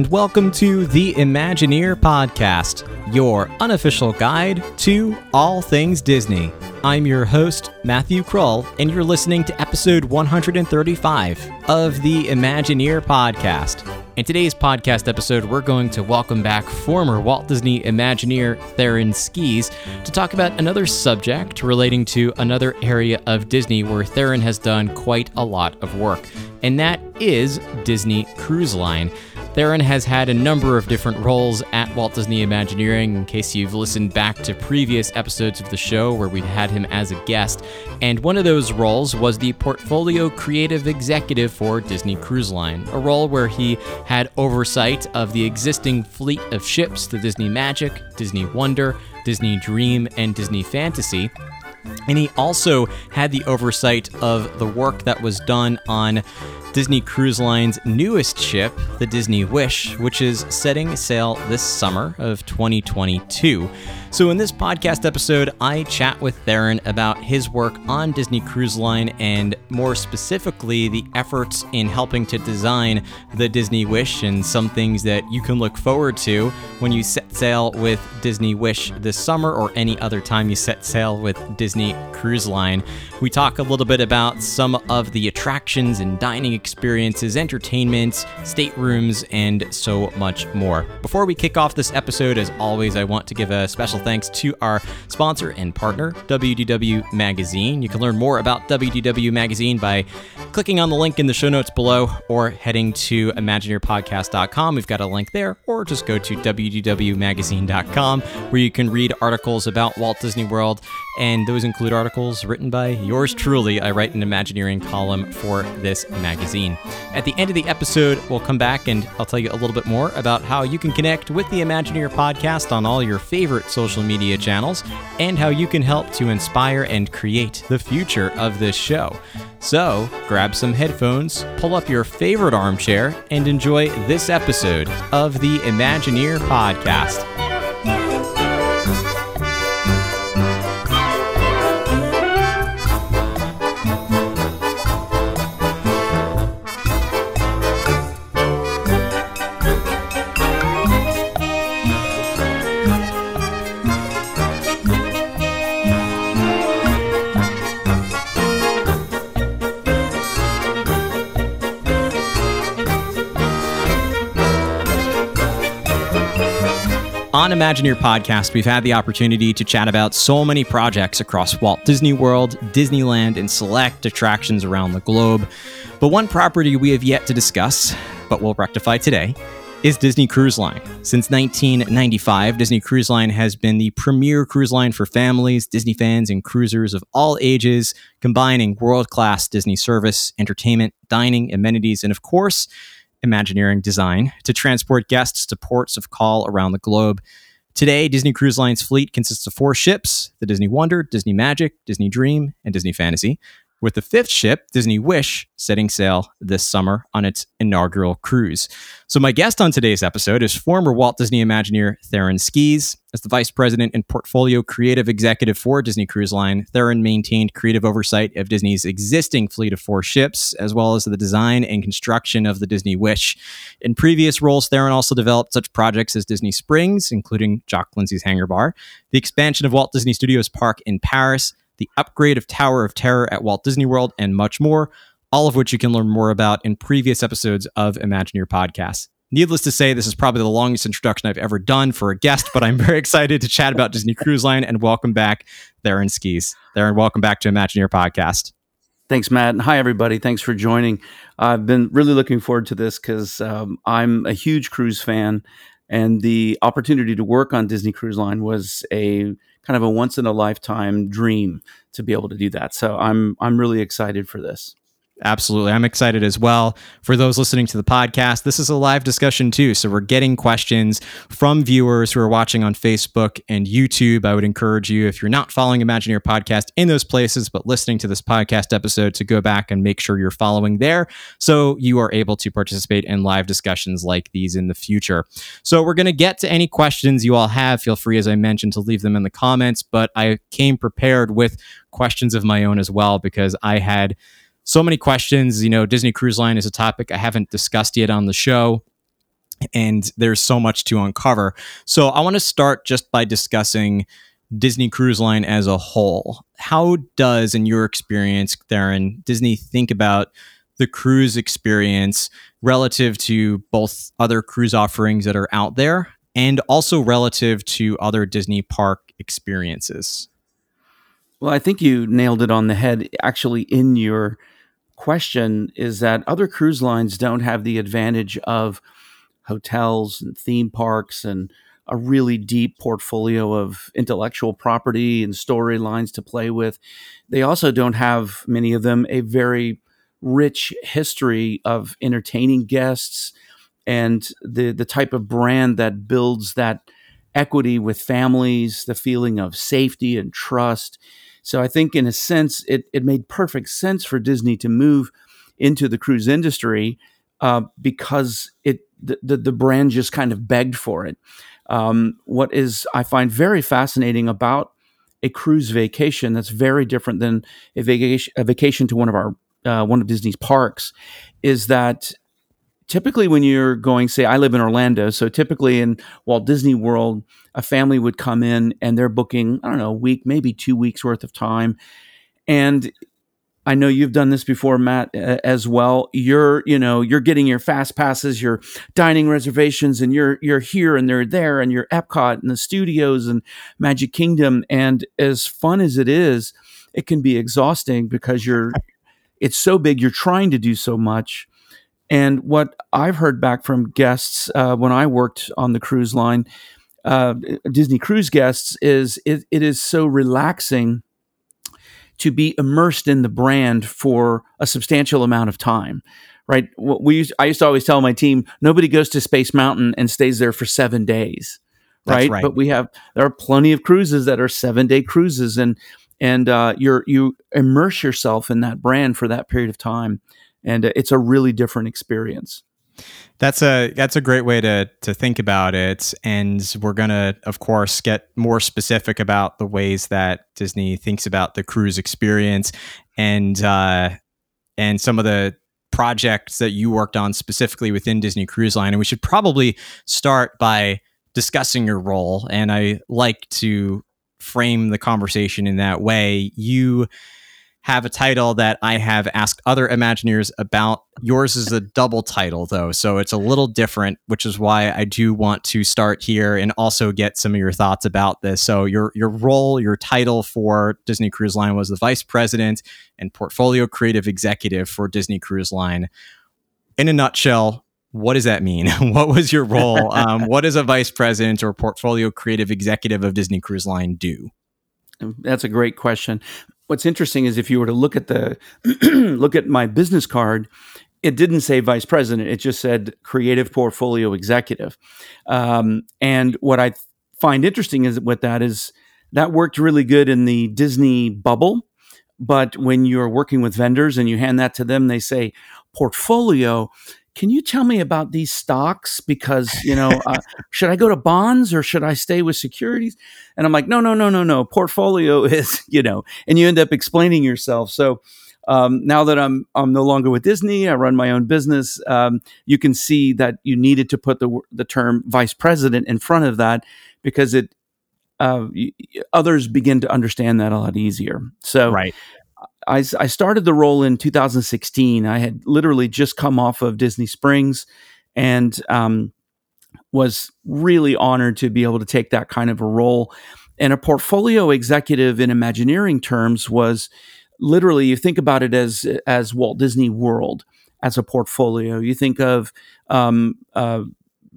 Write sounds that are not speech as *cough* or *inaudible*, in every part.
And welcome to the Imagineer Podcast, your unofficial guide to all things Disney. I'm your host, Matthew Krul, and you're listening to episode 135 of the Imagineer Podcast. In today's podcast episode, we're going to welcome back former Walt Disney Imagineer Theron Skees to talk about another subject relating to another area of Disney where Theron has done quite a lot of work, and that is Disney Cruise Line. Theron has had a number of different roles at Walt Disney Imagineering, in case you've listened back to previous episodes of the show where we've had him as a guest. And one of those roles was the Portfolio Creative Executive for Disney Cruise Line, a role where he had oversight of the existing fleet of ships, the Disney Magic, Disney Wonder, Disney Dream, and Disney Fantasy. And he also had the oversight of the work that was done on Disney Cruise Line's newest ship, the Disney Wish, which is setting sail this summer of 2022. So, in this podcast episode, I chat with Theron about his work on Disney Cruise Line and more specifically the efforts in helping to design the Disney Wish and some things that you can look forward to when you set sail with Disney Wish this summer or any other time you set sail with Disney Cruise Line. We talk a little bit about some of the attractions and dining experiences, entertainments, staterooms, and so much more. Before we kick off this episode, as always, I want to give a special thanks to our sponsor and partner, WDW Magazine. You can learn more about WDW Magazine by clicking on the link in the show notes below or heading to ImagineerPodcast.com. We've got a link there, or just go to WDWMagazine.com where you can read articles about Walt Disney World, and those include articles written by yours truly. I write an Imagineering column for this magazine. At the end of the episode, we'll come back and I'll tell you a little bit more about how you can connect with the Imagineer podcast on all your favorite social media channels and how you can help to inspire and create the future of this show. So, grab some headphones, pull up your favorite armchair, and enjoy this episode of the Imagineer podcast. Imagineer Podcast, we've had the opportunity to chat about so many projects across Walt Disney World, Disneyland, and select attractions around the globe. But one property we have yet to discuss, but we'll rectify today, is Disney Cruise Line. Since 1995, Disney Cruise Line has been the premier cruise line for families, Disney fans, and cruisers of all ages, combining world class Disney service, entertainment, dining, amenities, and of course, Imagineering design to transport guests to ports of call around the globe. Today, Disney Cruise Line's fleet consists of four ships the Disney Wonder, Disney Magic, Disney Dream, and Disney Fantasy, with the fifth ship, Disney Wish, setting sail this summer on its inaugural cruise. So, my guest on today's episode is former Walt Disney Imagineer Theron Skees. As the Vice President and Portfolio Creative Executive for Disney Cruise Line, Theron maintained creative oversight of Disney's existing fleet of four ships, as well as the design and construction of the Disney Wish. In previous roles, Theron also developed such projects as Disney Springs, including Jock Lindsey's Hangar Bar, the expansion of Walt Disney Studios Park in Paris, the upgrade of Tower of Terror at Walt Disney World, and much more, all of which you can learn more about in previous episodes of Imagineer Podcasts. Needless to say, this is probably the longest introduction I've ever done for a guest, but I'm *laughs* very excited to chat about Disney Cruise Line and welcome back Theron Skees. Theron, welcome back to Imagineer Podcast. Thanks, Matt. And hi, everybody. Thanks for joining. I've been really looking forward to this because um, I'm a huge cruise fan, and the opportunity to work on Disney Cruise Line was a kind of a once in a lifetime dream to be able to do that. So I'm I'm really excited for this. Absolutely. I'm excited as well. For those listening to the podcast, this is a live discussion too. So we're getting questions from viewers who are watching on Facebook and YouTube. I would encourage you, if you're not following Imagineer Podcast in those places, but listening to this podcast episode, to go back and make sure you're following there so you are able to participate in live discussions like these in the future. So we're going to get to any questions you all have. Feel free, as I mentioned, to leave them in the comments, but I came prepared with questions of my own as well because I had so many questions. You know, Disney Cruise Line is a topic I haven't discussed yet on the show. and there's so much to uncover. So I want to start just by discussing Disney Cruise Line as a whole. How does, in your experience, Theron, Disney think about the cruise experience relative to both other cruise offerings that are out there and also relative to other Disney park experiences? Well, I think you nailed it on the head actually in your question is that other cruise lines don't have the advantage of hotels and theme parks and a really deep portfolio of intellectual property and storylines to play with. They also don't have, many of them, a very rich history of entertaining guests and the, the type of brand that builds that equity with families, the feeling of safety and trust. So I think, in a sense, it, it made perfect sense for Disney to move into the cruise industry uh, because it the, the, the brand just kind of begged for it. Um, what is I find very fascinating about a cruise vacation that's very different than a vacation a vacation to one of our uh, one of Disney's parks is that typically when you're going say I live in Orlando so typically in Walt Disney World a family would come in and they're booking I don't know a week maybe 2 weeks worth of time and I know you've done this before, Matt, as well. You're, you know, you're getting your fast passes, your dining reservations, and you're you're here and they're there, and you're Epcot and the studios and Magic Kingdom. And as fun as it is, it can be exhausting because you're, it's so big. You're trying to do so much. And what I've heard back from guests uh, when I worked on the cruise line, uh, Disney cruise guests, is it, it is so relaxing to be immersed in the brand for a substantial amount of time right we used, i used to always tell my team nobody goes to space mountain and stays there for seven days right? right? but we have there are plenty of cruises that are seven day cruises and and uh, you're you immerse yourself in that brand for that period of time and uh, it's a really different experience that's a that's a great way to to think about it, and we're gonna, of course, get more specific about the ways that Disney thinks about the cruise experience, and uh, and some of the projects that you worked on specifically within Disney Cruise Line. And we should probably start by discussing your role. And I like to frame the conversation in that way. You have a title that I have asked other Imagineers about. Yours is a double title, though, so it's a little different, which is why I do want to start here and also get some of your thoughts about this. So, your your role, your title for Disney Cruise Line was the Vice President and Portfolio Creative Executive for Disney Cruise Line. In a nutshell, what does that mean? *laughs* what was your role? *laughs* Um, what does a vice president or portfolio creative executive of Disney Cruise Line do? That's a great question what's interesting is if you were to look at the *clears throat* look at my business card it didn't say vice president. It just said creative portfolio executive. Um, and what i find interesting is with that is that worked really good in the disney bubble. But when you're working with vendors and you hand that to them they say portfolio can you tell me about these stocks? Because, you know, uh, *laughs* should I go to bonds or should I stay with securities? And I'm like, no, no, no, no, no. Portfolio *laughs* is, you know, and you end up explaining yourself. So, um, now that I'm I'm no longer with Disney, I run my own business. Um, you can see that you needed to put the the term vice president in front of that because it uh, others begin to understand that a lot easier. So, right. I, I started the role in 2016. I had literally just come off of Disney Springs and um, was really honored to be able to take that kind of a role. And a portfolio executive in Imagineering terms was literally you think about it as as Walt Disney World as a portfolio. You think of um, uh,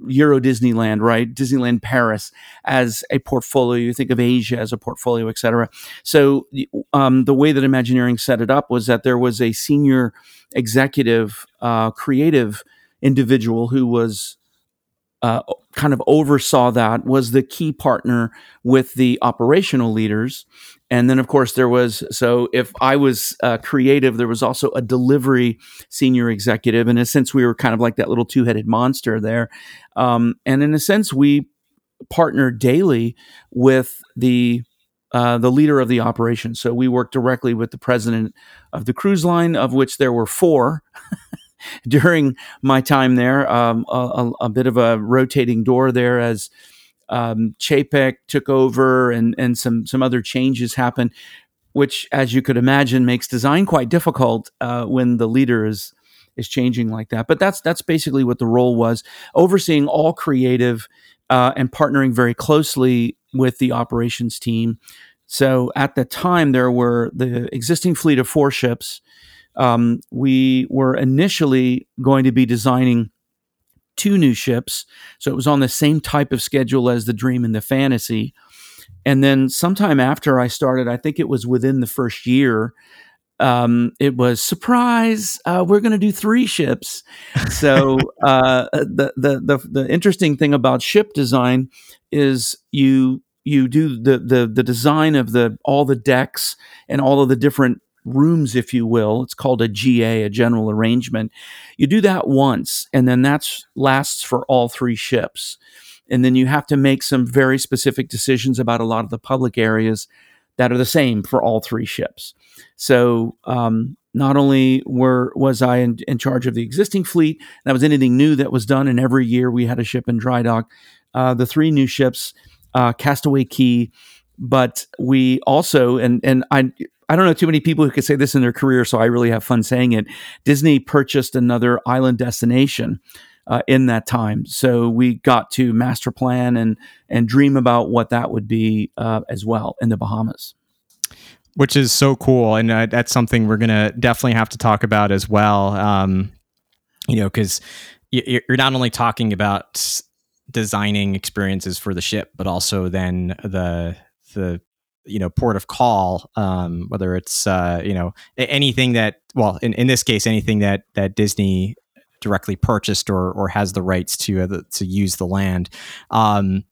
Euro Disneyland, right? Disneyland Paris as a portfolio. You think of Asia as a portfolio, et cetera. So um, the way that Imagineering set it up was that there was a senior executive, uh, creative individual who was uh, kind of oversaw that was the key partner with the operational leaders and then of course there was so if i was uh, creative there was also a delivery senior executive. And in a sense we were kind of like that little two-headed monster there. Um, and in a sense we partnered daily with the uh, the leader of the operation. So we worked directly with the president of the cruise line of which there were four *laughs* during my time there. Um, a, a, bit of a rotating door there as um, Chapek took over and and some some other changes happened, which, as you could imagine, makes design quite difficult uh, when the leader is is changing like that. But that's that's basically what the role was, overseeing all creative uh, and partnering very closely with the operations team. So at the time, there were the existing fleet of four ships. Um, we were initially going to be designing two new ships. So it was on the same type of schedule as the Dream and the Fantasy. And then sometime after I started, I think it was within the first year, um, it was surprise. Uh, we're going to do three ships. So *laughs* uh, the, the the the interesting thing about ship design is you you do the the the design of the all the decks and all of the different rooms, if you will. It's called a GA, a general arrangement. You do that once, and then that lasts for all three ships. And then you have to make some very specific decisions about a lot of the public areas that are the same for all three ships. So um, not only were was I in, in, charge of the existing fleet, that was anything new that was done, and every year we had a ship in dry dock. Uh, the three new ships, uh, Castaway Cay, but we also and and I I don't know too many people who could say this in their career, so I really have fun saying it. Disney purchased another island destination. Uh, in that time. So we got to master plan and and dream about what that would be uh, as well in the Bahamas. Which is so cool, and uh, that's something we're gonna definitely have to talk about as well. Um, you know, because you're not only talking about designing experiences for the ship, but also then the the you know port of call um, whether it's uh, you know anything that well in, in this case anything that that disney directly purchased or or has the rights to uh, the, to use the land um,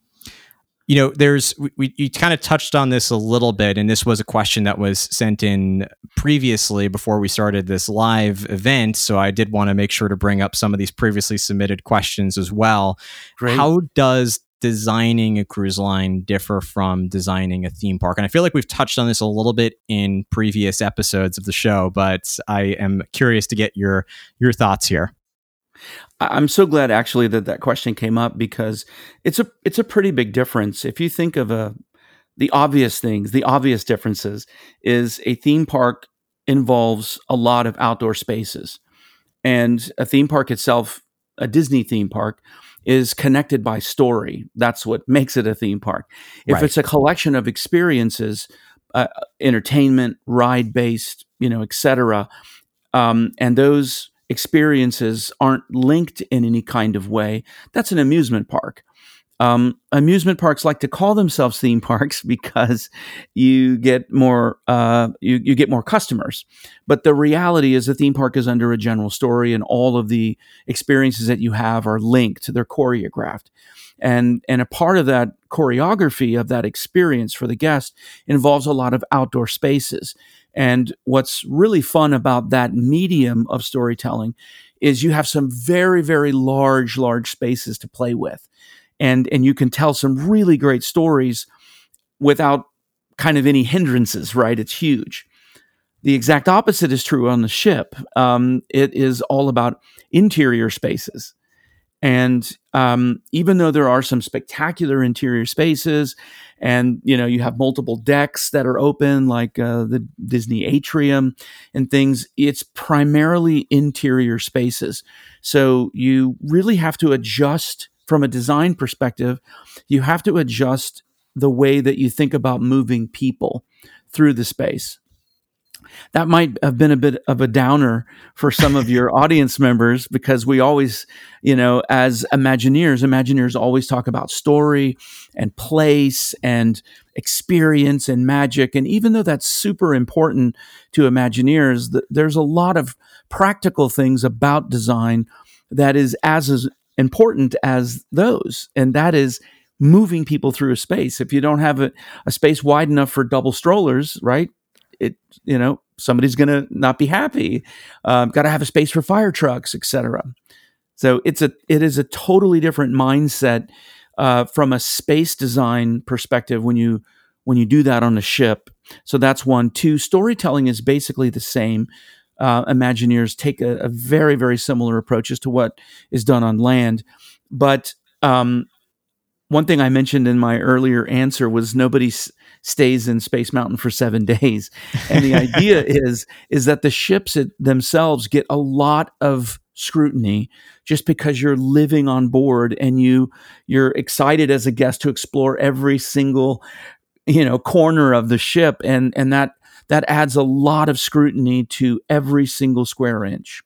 you know there's we, we you kind of touched on this a little bit and this was a question that was sent in previously before we started this live event so i did want to make sure to bring up some of these previously submitted questions as well Great. how does designing a cruise line differ from designing a theme park? And I feel like we've touched on this a little bit in previous episodes of the show, but I am curious to get your your thoughts here. I'm so glad actually that that question came up because it's a it's a pretty big difference. If you think of a the obvious things, the obvious differences is a theme park involves a lot of outdoor spaces. And a theme park itself, a Disney theme park, is connected by story. That's what makes it a theme park. If right. it's a collection of experiences, uh, entertainment, ride based, you know, etc., um, and those experiences aren't linked in any kind of way, that's an amusement park. Um, amusement parks like to call themselves theme parks *laughs* because you get more uh, you, you get more customers. But the reality is, the theme park is under a general story, and all of the experiences that you have are linked. They're choreographed, and and a part of that choreography of that experience for the guest involves a lot of outdoor spaces. And what's really fun about that medium of storytelling is you have some very very large large spaces to play with and and you can tell some really great stories without kind of any hindrances right? It's huge. The exact opposite is true on the ship. Um, it is all about interior spaces. And um, even though there are some spectacular interior spaces and you know you have multiple decks that are open like uh, the disney atrium and things it's primarily interior spaces. So you really have to adjust from a design perspective, you have to adjust the way that you think about moving people through the space. That might have been a bit of a downer for some of your *laughs* audience members because we always, you know, as Imagineers, Imagineers always talk about story and place and experience and magic. And even though that's super important to Imagineers, there's a lot of practical things about design that is as important as those, and that is moving people through a space. If you don't have a, a space wide enough for double strollers, right? It you know somebody's going to not be happy. Um, Got to have a space for fire trucks, etc. So it's a it is a totally different mindset uh, from a space design perspective when you when you do that on a ship. So that's one. Two, storytelling is basically the same. Uh, Imagineers take a, a, very, very similar approach as to what is done on land. But um, one thing I mentioned in my earlier answer was nobody s- stays in Space Mountain for seven *laughs* days, and the idea *laughs* is is that the ships themselves get a lot of scrutiny just because you're living on board and you you're excited as a guest to explore every single you know corner of the ship and and that that adds a lot of scrutiny to every single square inch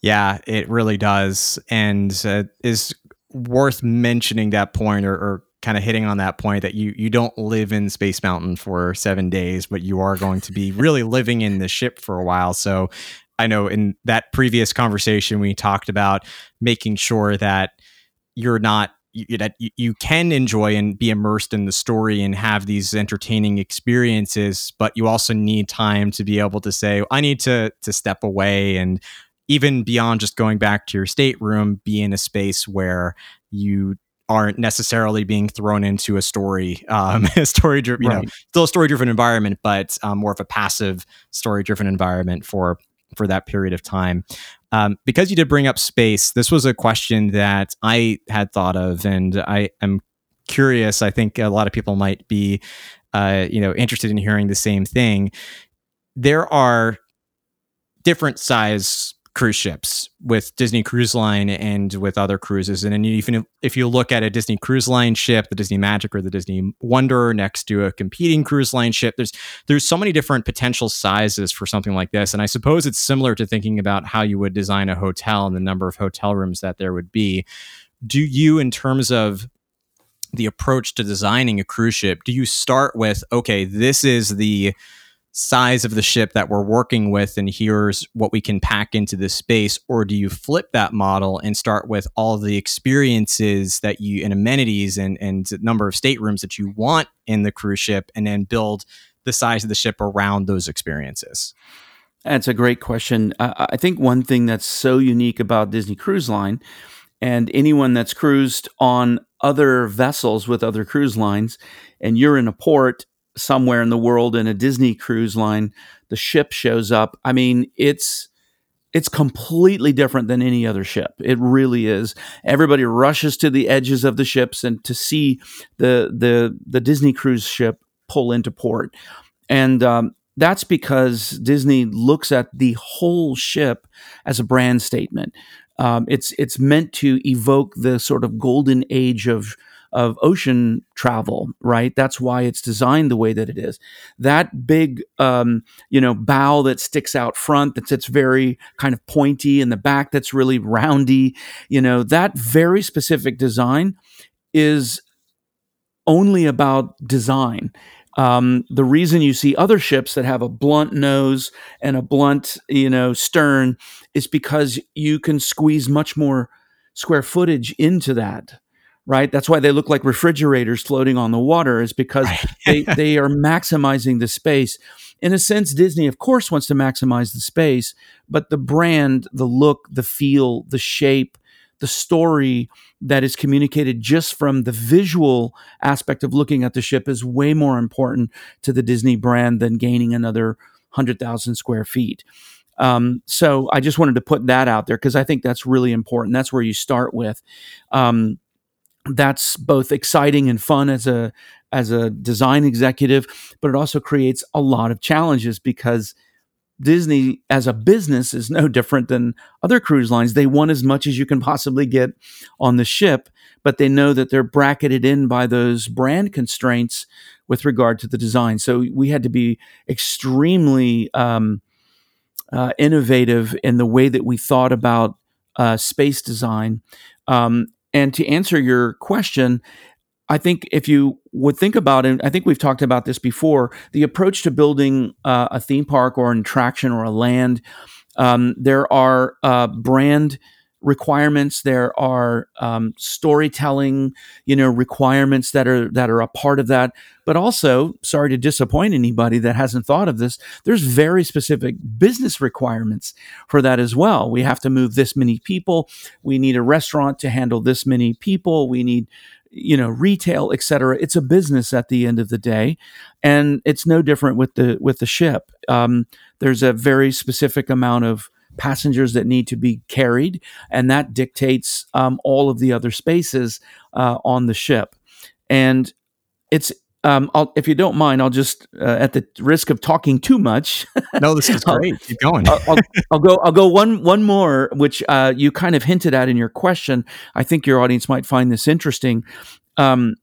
yeah it really does and uh, is worth mentioning that point or, or kind of hitting on that point that you you don't live in Space Mountain for seven days, but you are going to be *laughs* really living in the ship for a while. So I know in that previous conversation we talked about making sure that you're not you, that you can enjoy and be immersed in the story and have these entertaining experiences but you also need time to be able to say i need to to step away and even beyond just going back to your stateroom, be in a space where you aren't necessarily being thrown into a story, um, *laughs* a story driven, you right. know, still a story driven environment, but um, more of a passive story driven environment for for that period of time. Um, because you did bring up space, this was a question that I had thought of, and I am curious. I think a lot of people might be, uh, you know, interested in hearing the same thing. There are different size cruise ships with Disney Cruise Line and with other cruises. And then even if you look at a Disney Cruise Line ship, the Disney Magic or the Disney Wonder next to a competing cruise line ship, there's there's so many different potential sizes for something like this. And I suppose it's similar to thinking about how you would design a hotel and the number of hotel rooms that there would be. Do you, in terms of the approach to designing a cruise ship, do you start with okay, this is the size of the ship that we're working with and here's what we can pack into this space or do you flip that model and start with all the experiences that you and amenities and and number of staterooms that you want in the cruise ship and then build the size of the ship around those experiences? That's a great question. I think one thing that's so unique about disney cruise line and anyone that's cruised on other vessels with other cruise lines and you're in a port somewhere in the world in a Disney cruise line, the ship shows up. I mean, it's it's completely different than any other ship. It really is. Everybody rushes to the edges of the ships and to see the the the Disney cruise ship pull into port, and um, that's because Disney looks at the whole ship as a brand statement. Um, it's it's meant to evoke the sort of golden age of of ocean travel, right? That's why it's designed the way that it is. That big, um, you know, bow that sticks out front, that's it's very kind of pointy, and the back that's really roundy, you know, that very specific design is only about design. Um, the reason you see other ships that have a blunt nose and a blunt, you know, stern is because you can squeeze much more square footage into that right? That's why they look like refrigerators floating on the water, is because *laughs* they, they are maximizing the space. In a sense, Disney, of course, wants to maximize the space, but the brand, the look, the feel, the shape, the story that is communicated just from the visual aspect of looking at the ship is way more important to the Disney brand than gaining another 100,000 square feet. Um, so I just wanted to put that out there because I think that's really important. That's where you start with. Um, that's both exciting and fun as a as a design executive, but it also creates a lot of challenges because Disney as a business is no different than other cruise lines. They want as much as you can possibly get on the ship, but they know that they're bracketed in by those brand constraints with regard to the design. So we had to be extremely um, uh, innovative in the way that we thought about uh, space design. Um, and to answer your question, I think if you would think about it, I think we've talked about this before. The approach to building uh, a theme park or an attraction or a land, um, there are uh, brand requirements there are um, storytelling you know requirements that are that are a part of that. But also sorry to disappoint anybody that hasn't thought of this there's very specific business requirements for that as well. We have to move this many people. We need a restaurant to handle this many people. We need you know retail etc it's a business at the end of the day and it's no different with the with the ship. Um, there's a very specific amount of passengers that need to be carried and that dictates um, all of the other spaces uh, on the ship and it's um, if you don't mind, I'll just, uh, at the risk of talking too much. no, this is *laughs* great. Keep going. I'll, I'll, I'll, go. I'll go one one more, which uh, you kind of hinted at in your question. I think your audience might find this interesting. Um,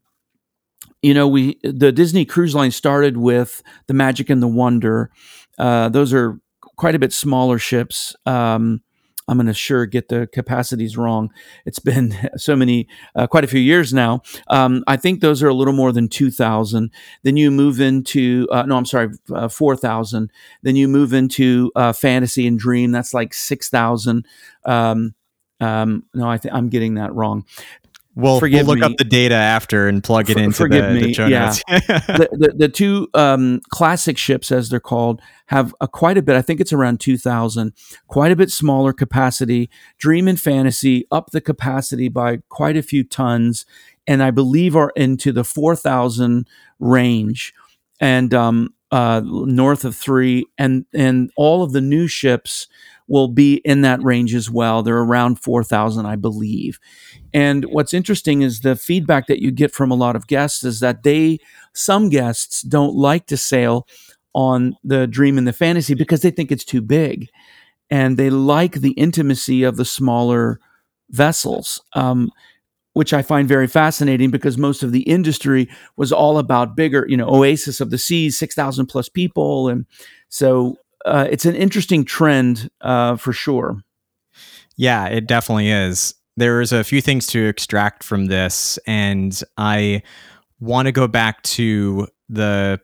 you know, we the Disney Cruise Line started with the Magic and the Wonder. Uh, those are quite a bit smaller ships. Um, I'm going to sure get the capacities wrong. It's been *laughs* so many, uh, quite a few years now. Um, I think those are a little more than 2,000. Then you move into, uh, no, I'm sorry, uh, 4,000. Then you move into uh, fantasy and dream. That's like 6,000. Um, um, no, I think I'm getting that wrong. We'll, we'll look me. up the data after and plug it For, into the, me. the yeah. *laughs* *laughs* the, the, the, two um, classic ships, as they're called, have a quite a bit. I think it's around 2,000, quite a bit smaller capacity. Dream and Fantasy up the capacity by quite a few tons, and I believe are into the 4,000 range, and um, uh, north of three, and and all of the new ships will be in that range as well. They're around 4,000, I believe. And what's interesting is the feedback that you get from a lot of guests is that they, some guests don't like to sail on the dream and the fantasy because they think it's too big. And they like the intimacy of the smaller vessels. Um, which I find very fascinating because most of the industry was all about bigger, you know, Oasis of the Seas, 6,000 plus people. And so uh, it's an interesting trend uh, for sure. Yeah, it definitely is. There's a few things to extract from this, and I want to go back to the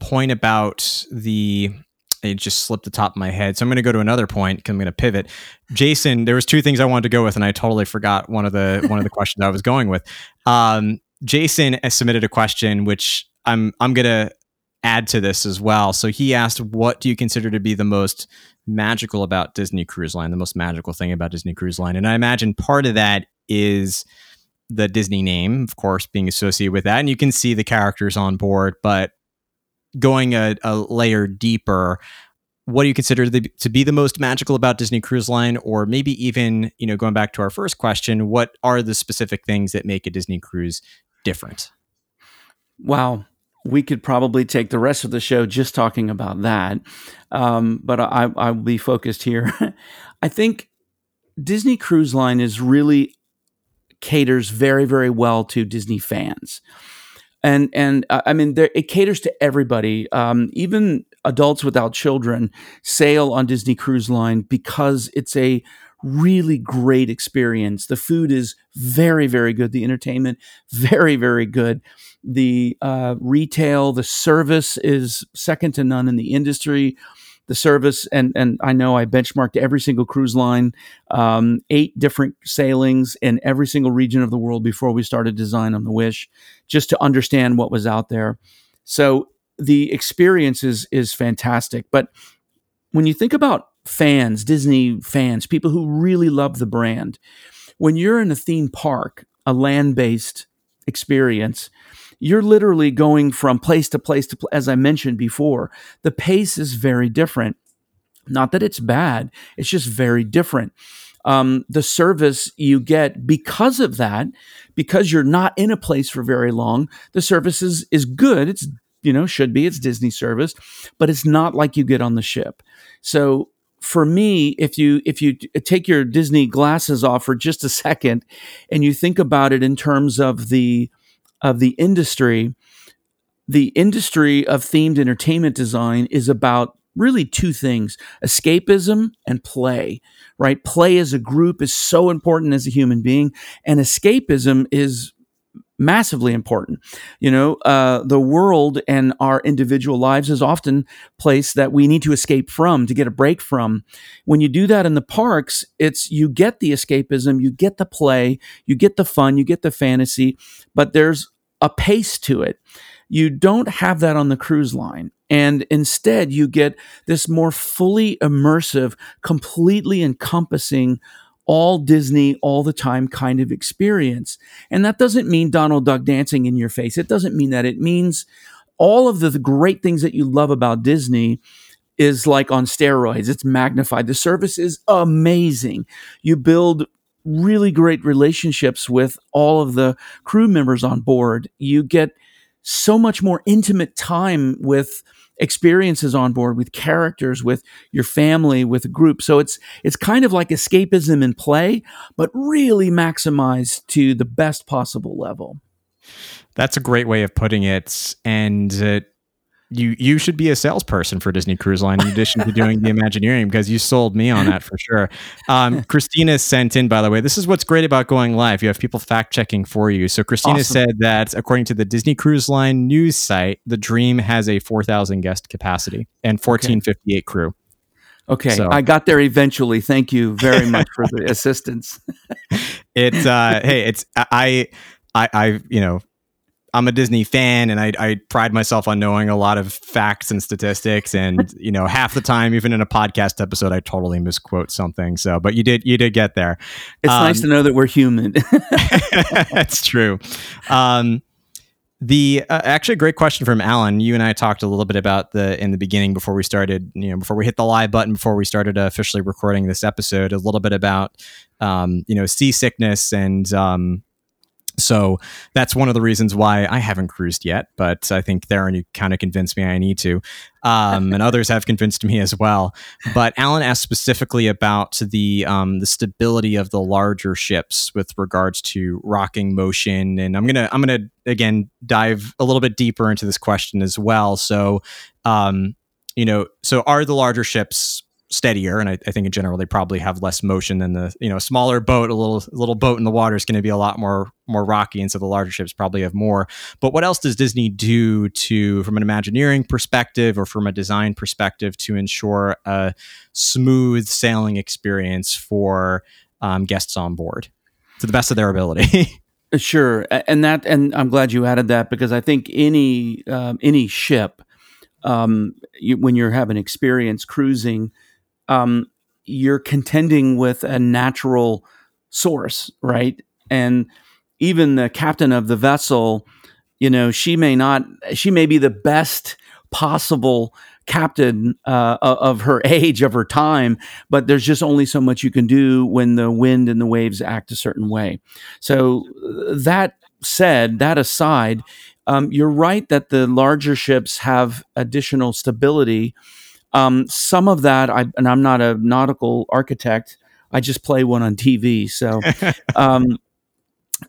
point about the it just slipped the top of my head. So I'm going to go to another point. because I'm going to pivot. Jason, there was two things I wanted to go with, and I totally forgot one of the one of the questions I was going with. Um, Jason submitted a question, which I'm I'm going to add to this as well. So he asked, "What do you consider to be the most magical about Disney Cruise Line? The most magical thing about Disney Cruise Line?" And I imagine part of that is the Disney name, of course, being associated with that, and you can see the characters on board. But going a, a layer deeper, what do you consider the, to be the most magical about Disney Cruise Line, or maybe even you know going back to our first question, what are the specific things that make a Disney cruise different? Wow, we could probably take the rest of the show just talking about that. Um, but I, I will be focused here. *laughs* I think Disney Cruise Line is really caters very, very well to Disney fans. And and uh, I mean, it caters to everybody, um, even adults without children sail on Disney Cruise Line because it's a really great experience. The food is very, very good. The entertainment, *laughs* very, very good. The uh, retail, the service is second to none in the industry. The service, and and I know I benchmarked every single cruise line, um, eight different sailings in every single region of the world before we started design on the Wish, just to understand what was out there. So the experience is is fantastic. But when you think about fans, Disney fans, people who really love the brand, when you're in a theme park, a land based experience, you're literally going from place to place to, as I mentioned before. The pace is very different. Not that it's bad, it's just very different. Um, the service you get because of that, because you're not in a place for very long, the service is, is good. It's, you know, should be, it's Disney service, but it's not like you get on the ship. So for me, if you if you take your Disney glasses off for just a second, and you think about it in terms of the of the industry, the industry of themed entertainment design is about really two things escapism and play right? Play as a group is so important as a human being and escapism is massively important. You know, uh, the world and our individual lives is often place that we need to escape from to get a break from. When you do that in the parks, it's you get the escapism, you get the play, you get the fun, you get the fantasy, but there's a pace to it. You don't have that on the cruise line. And instead, you get this more fully immersive, completely encompassing all Disney all the time kind of experience. And that doesn't mean Donald Duck dancing in your face. It doesn't mean that. It means all of the, great things that you love about Disney is like on steroids. It's magnified. The service is amazing. You build really great relationships with all of the crew members on board. You get so much more intimate time with experiences on board with characters with your family with a group. So it's it's kind of like escapism in play but really maximized to the best possible level. That's a great way of putting it. And uh, you you should be a salesperson for Disney Cruise Line in addition to doing the Imagineering because you sold me on that for sure. Um, *laughs* Christina sent in, by the way, this is what's great about going live. You have people fact checking for you. So Christina awesome. said that according to the Disney Cruise Line news site, the Dream has a 4,000 guest capacity and 1458 okay. crew. Okay, so. I got there eventually. Thank you very much for the *laughs* assistance. it's uh, hey, it's I, I, I, you know, I'm a Disney fan and I, I, pride myself on knowing a lot of facts and statistics. And, *laughs* you know, half the time, even in a podcast episode, I totally misquote something. So, but you did, you did get there. It's um, nice to know that we're human. *laughs* *laughs* that's true. Um, the uh, actually a great question from Alan. You and I talked a little bit about the in the beginning before we started, you know, before we hit the live button, before we started officially recording this episode, a little bit about, um, you know, seasickness and, um, so that's one of the reasons why I haven't cruised yet, but I think Theron, you kind of convinced me I need to. Um, and others have convinced me as well. But Alan asked specifically about the um, the stability of the larger ships with regards to rocking motion, and I'm gonna I'm gonna again dive a little bit deeper into this question as well. So, um, you know, so are the larger ships steadier and I, I, think in general they probably have less motion than the you know smaller boat. A little little boat in the water is going to be a lot more more rocky and so the larger ships probably have more. But what else does disney do to from an imagineering perspective or from a design perspective to ensure a smooth sailing experience for um, guests on board to the best of their ability? *laughs* Sure and that and i'm glad you added that because i think any um, any ship um, you, when you're having experience cruising um, you're contending with a natural source, right? And even the captain of the vessel, you know, she may not, she may be the best possible captain uh, of her *laughs* age, of her time, but there's just only so much you can do when the wind and the waves act a certain way. So, that said, that aside, um, you're right that the larger ships have additional stability um, some of that, I, and I'm not a nautical architect. I just play one on TV. So, *laughs* um,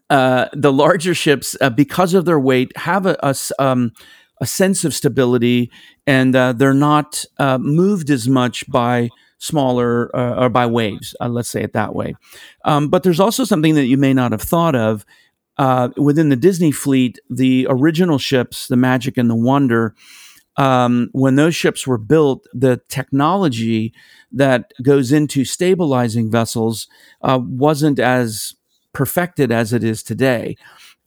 uh, the larger ships, uh, because of their weight, have a, a, um, a sense of stability, and uh, they're not uh, moved as much by smaller uh, or by waves. Uh, let's say it that way. Um, but there's also something that you may not have thought of. within the Disney fleet, the original ships, the Magic and the Wonder, um, when those ships were built, the technology that goes into stabilizing vessels uh, wasn't as perfected as it is today.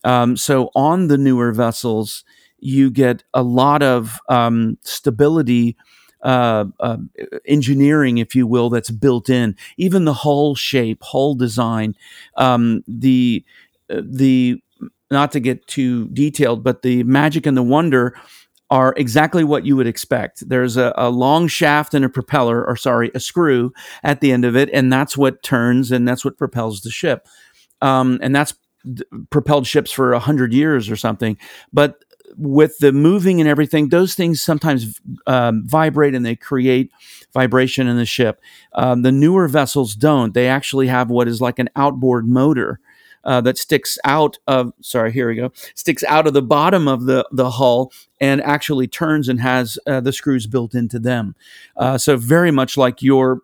Um, so on the newer vessels, you get a lot of um, stability. Uh, uh, engineering, if you will, that's built in. Even the hull shape, hull design, um, the the not to get too detailed, but the magic and the wonder are exactly what you would expect. There's a, a, long shaft and a propeller, or sorry, a screw at the end of it, and that's what turns and that's what propels the ship. Um, and that's d- propelled ships for a hundred years or something. But with the moving and everything, those things sometimes um, vibrate and they create vibration in the ship. Um, the newer vessels don't. They actually have what is like an outboard motor uh, that sticks out of sorry here we go sticks out of the bottom of the the hull and actually turns and has uh, the screws built into them. Uh, so very much like your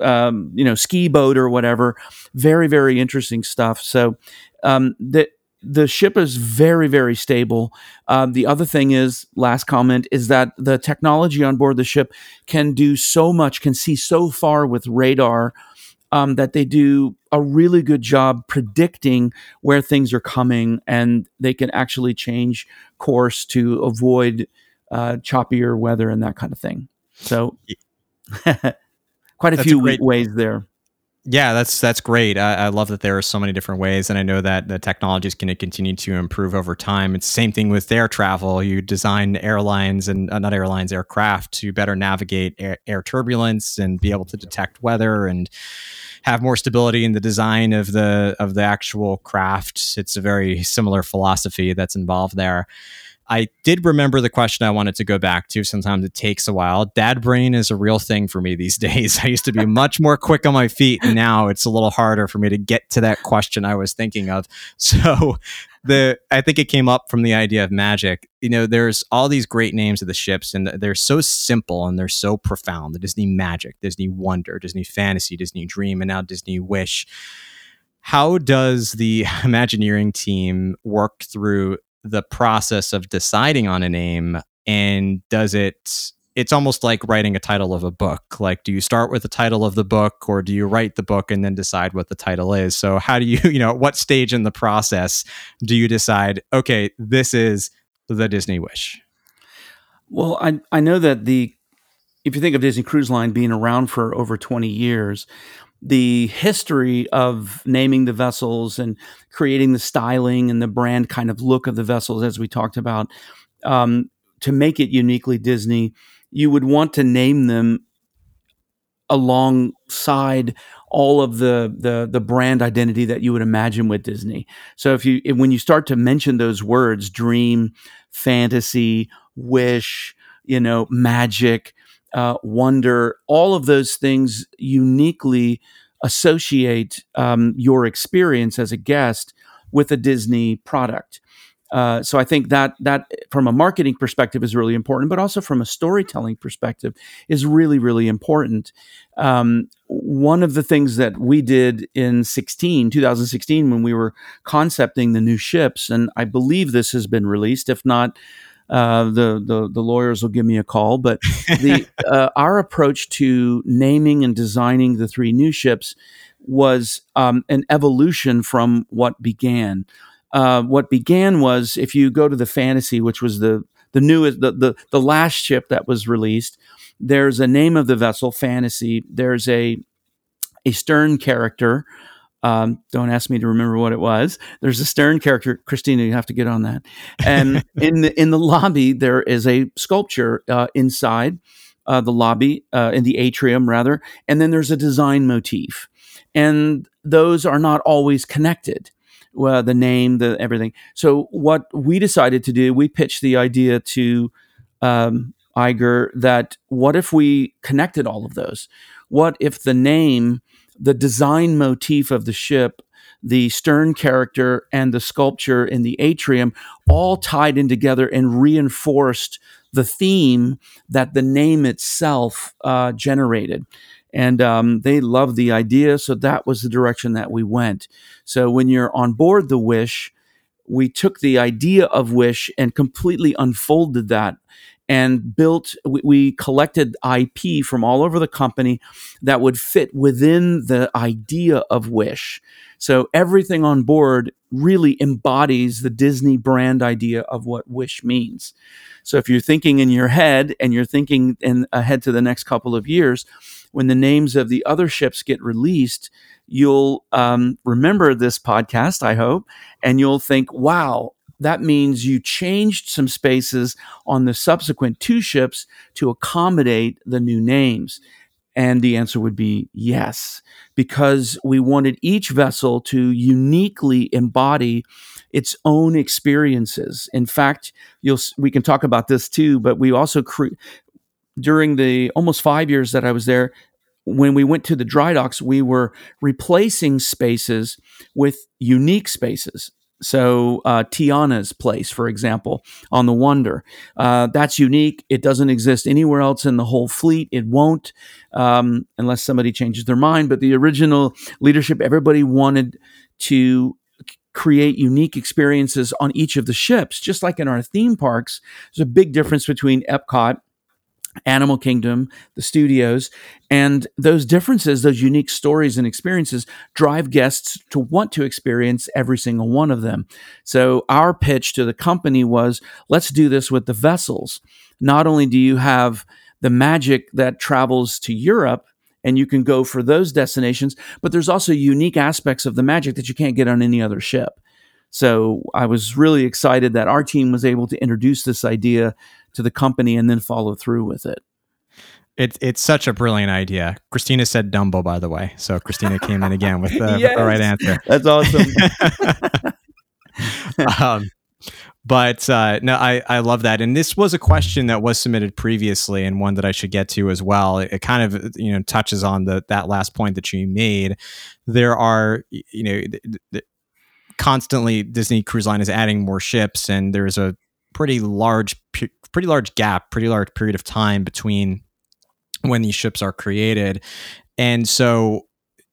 um, you know ski boat or whatever very very interesting stuff. So um, the the ship is very very stable. Um, the other thing is last comment is that the technology on board the ship can do so much can see so far with radar um, that they do a really good job predicting where things are coming and they can actually change course to avoid uh, choppier weather and that kind of thing. So, *laughs* quite a That's few a great, ways there. Yeah, that's that's great. I, I, love that there are so many different ways, and I know that the technology is going to continue to improve over time. It's the same thing with air travel. You design airlines and uh, not airlines, aircraft to better navigate air, air turbulence and be able to detect weather and have more stability in the design of the of the actual craft. It's a very similar philosophy that's involved there. I did remember the question I wanted to go back to. Sometimes it takes a while. Dad brain is a real thing for me these *laughs* days. I used to be much more quick on my feet, and now it's a little harder for me to get to that question I was thinking of. *laughs* So, the I think it came up from the idea of magic. You know, there's all these great names of the ships, and they're so simple and they're so profound. The Disney Magic, Disney Wonder, Disney Fantasy, Disney Dream, and now Disney Wish how does the *laughs* Imagineering team work through the process of deciding on a name and does it it's almost like writing a title of a book. Like do you start with the title of the book or do you write the book and then decide what the title is? So how do you *laughs* you know what stage in the process do you decide okay this is the disney wish well i i know that the if you think of disney cruise line being around for over 20 years the history of naming the vessels and creating the styling and the brand kind of look of the vessels, as we talked about, um, to make it uniquely Disney, you would want to name them alongside all of the, the the brand identity that you would imagine with Disney. So if you if, when you start to mention those words, dream, fantasy, wish, you know, magic, uh, wonder, all of those things uniquely associate um, your experience as a guest with a Disney product. Uh, so I think that that from a marketing perspective is really important, but also from a storytelling perspective is really really important. Um, one of the things that we did in 16, 2016, when we were concepting the new ships, and I believe this has been released. If not, uh, the, the the lawyers will give me a call. But *laughs* the uh, our approach to naming and designing the three new ships was um, an evolution from what began. Uh, what began was if you go to the fantasy, which was the the newest the, the the last ship that was released. There's a name of the vessel, Fantasy. There's a a stern character um, don't ask me to remember what it was. There's a stern character, Christina. You have to get on that. And *laughs* in the in the lobby, there is a sculpture uh, inside uh, the lobby, uh, in the atrium rather, and then there's a design motif, and those are not always connected. Well, the name, the everything. So what we decided to do, we pitched the idea to um, Iger that what if we connected all of those? What if the name the design motif of the ship, the stern character, and the sculpture in the atrium all tied in together and reinforced the theme that the name itself uh, generated. And um, they loved the idea, so that was the direction that we went. So when you're on board the Wish, we took the idea of Wish and completely unfolded that and built we, we, collected ip from all over the company that would fit within the idea of wish. So everything on board really embodies the disney brand idea of what wish means. So if you're thinking in your head and you're thinking in ahead to the next couple of years when the names of the other ships get released you'll um, remember this podcast i hope and you'll think wow that means you changed some spaces on the subsequent two ships to accommodate the new names. And the answer would be yes, because we wanted each vessel to uniquely embody its own experiences. In fact, you'll we can talk about this too, but we also cre- during the almost five years that I was there, when we went to the dry docks, we were replacing spaces with unique spaces. So uh, Tiana's place, for example, on the Wonder, uh, that's unique. It doesn't exist anywhere else in the whole fleet. It won't, um, unless somebody changes their mind. But the original leadership, everybody wanted to create unique experiences on each of the ships, just like in our theme parks. There's a big difference between Epcot Animal Kingdom, the studios, and those differences, those unique stories and experiences drive guests to want to experience every single one of them. So, our pitch to the company was let's do this with the vessels. Not only do you have the magic that travels to Europe and you can go for those destinations. But there's also unique aspects of the magic that you can't get on any other ship. So I was really excited that our team was able to introduce this idea to the company and then follow through with it. It's it's such a brilliant idea. Christina said Dumbo, by the way. So Christina came in again with the, yes, with the right answer. That's awesome. *laughs* um, but uh, no, I, I love that. And this was a question that was submitted previously, and one that I should get to as well. It, it kind of you know touches on the that last point that you made. There are you know constantly Disney Cruise Line is adding more ships, and there's a pretty large pretty large gap, pretty large period of time between when these ships are created. And so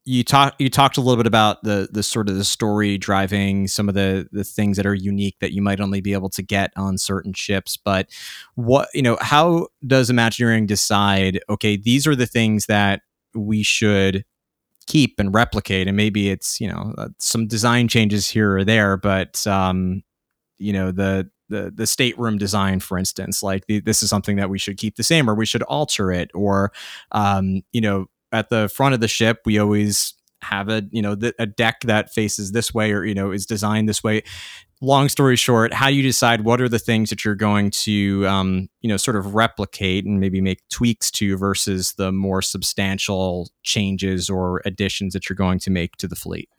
you talked you talked a little bit about the the sort of the story driving some of the the things that are unique that you might only be able to get on certain ships but what you know how does imagineering decide okay these are the things that we should keep and replicate and maybe it's you know uh, some design changes here or there but um you know the the the stateroom design, for instance, like the, this is something that we should keep the same, or we should alter it, or um, you know, at the front of the ship, we always have a you know the, a deck that faces this way, or you know, is designed this way. Long story short, how you decide what are the things that you're going to um, you know sort of replicate and maybe make tweaks to versus the more substantial changes or additions that you're going to make to the fleet.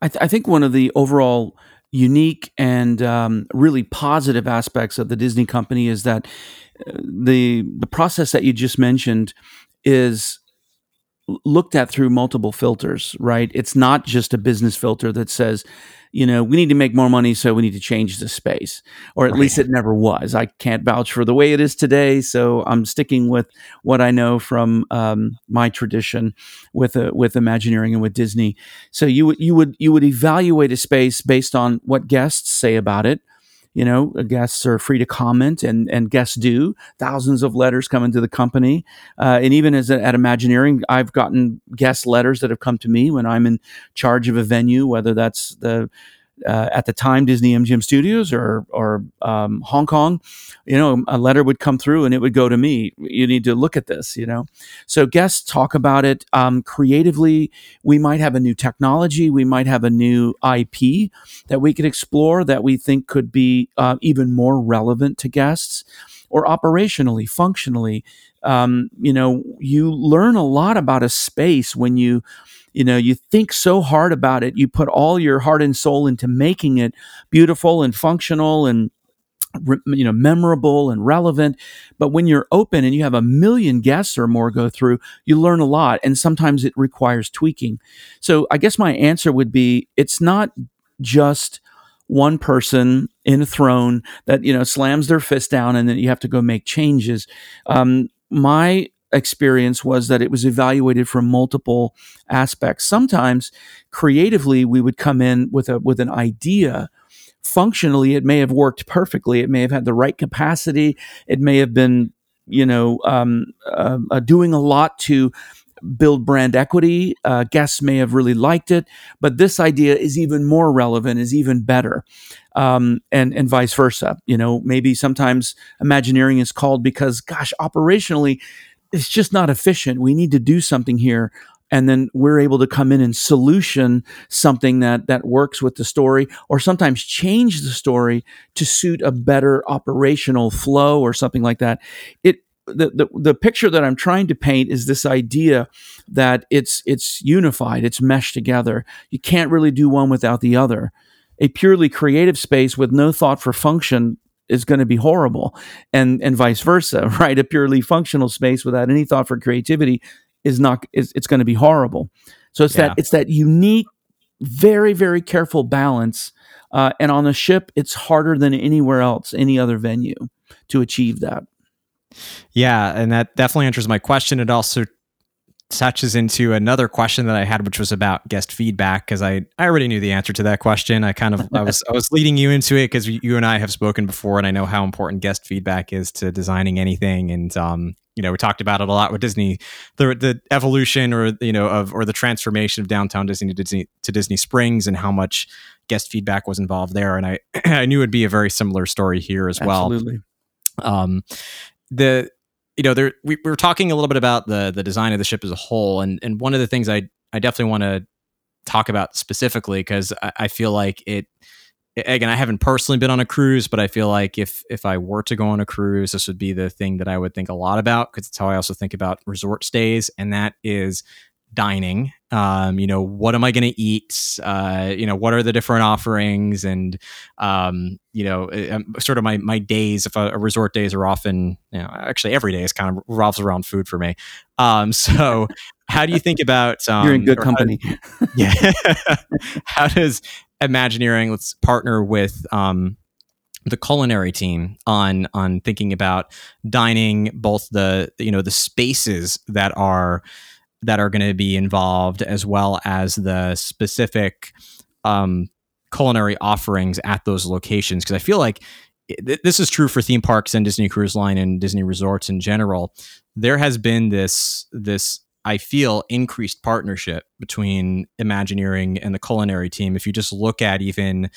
I, th- I think one of the overall unique and um, really positive aspects of the Disney company is that uh, the the process that you just mentioned is looked at through multiple filters, right? It's not just a business filter that says, you know, we need to make more money, so we need to change the space, or at right. least it never was. I can't vouch for the way it is today, so I'm sticking with what I know from um, my tradition with uh, with Imagineering and with Disney. So you would you would you would evaluate a space based on what guests say about it, you know, guests are free to comment, and and guests do. Thousands of letters come into the company, uh, and even as a, at Imagineering, I've gotten guest letters that have come to me when I'm in charge of a venue, whether that's the uh, at the time Disney MGM Studios or or um, Hong Kong, you know, a letter would come through and it would go to me. You need to look at this, you know. So guests talk about it um, creatively. We might have a new technology, we might have a new IP that we could explore that we think could be uh, even more relevant to guests, or operationally, functionally. Um, you know, you learn a lot about a space when you you know you think so hard about it you put all your heart and soul into making it beautiful and functional and you know memorable and relevant. But when you're open and you have a million guests or more go through you learn a lot and sometimes it requires tweaking. So i guess my answer would be it's not just one person in a throne that you know slams their fist down and then you have to go make changes. Um, my experience was that it was evaluated from multiple aspects. Sometimes creatively we would come in with a with an idea. Functionally it may have worked perfectly. It may have had the right capacity. It may have been you know um, uh, uh, doing a lot to build brand equity. Uh, guests may have really liked it but this idea is even more relevant is even better. Um, and and vice versa. You know maybe sometimes imagineering is called because gosh operationally it's just not efficient. We need to do something here. And then we're able to come in and solution something that that works with the story, or sometimes change the story to suit a better operational flow or something like that. It the, the, the picture that I'm trying to paint is this idea that it's it's unified, it's meshed together. You can't really do one without the other. A purely creative space with no thought for function is going to be horrible. And and vice versa *laughs* right? A purely functional space without any thought for creativity is not is it's going to be horrible. So it's yeah. that it's that unique very very careful balance uh, and on the ship it's harder than anywhere else any other venue to achieve that. Yeah and that definitely answers my question. It also touches into another question that I had, which was about guest feedback, because I, I already knew the answer to that question. I kind of I was I was leading you into it because you and I have spoken before, and I know how important guest feedback is to designing anything. And um, you know, we talked about it a lot with Disney, the the evolution or you know of or the transformation of downtown Disney to Disney to Disney Springs, and how much guest feedback was involved there. And I *clears throat* I knew it'd be a very similar story here as well. Absolutely. Um, the you know, there we, we were talking a little bit about the the design of the ship as a whole, and and one of the things I I definitely want to talk about specifically because I, I feel like it again i haven't personally been on a cruise but i feel like if if i were to go on a cruise this would be the thing that i would think a lot about because it's how i also think about resort stays and that is dining um, you know what am i going to eat? Uh, you know what are the different offerings? And um, you know um, sort of my my days if a, a, resort days are often you know actually every day is kind of revolves around food for me. Um, *laughs* so how do you think about you're in um, good company how, *laughs* yeah. *laughs* How does imagineering let's partner with um, the culinary team on on thinking about dining both the you know the spaces that are that are going to be involved as well as the specific um, culinary offerings at those locations because i feel like this is true for theme parks and disney cruise line and disney resorts in general there has been this this I feel increased partnership between Imagineering and the culinary team. If you just look at even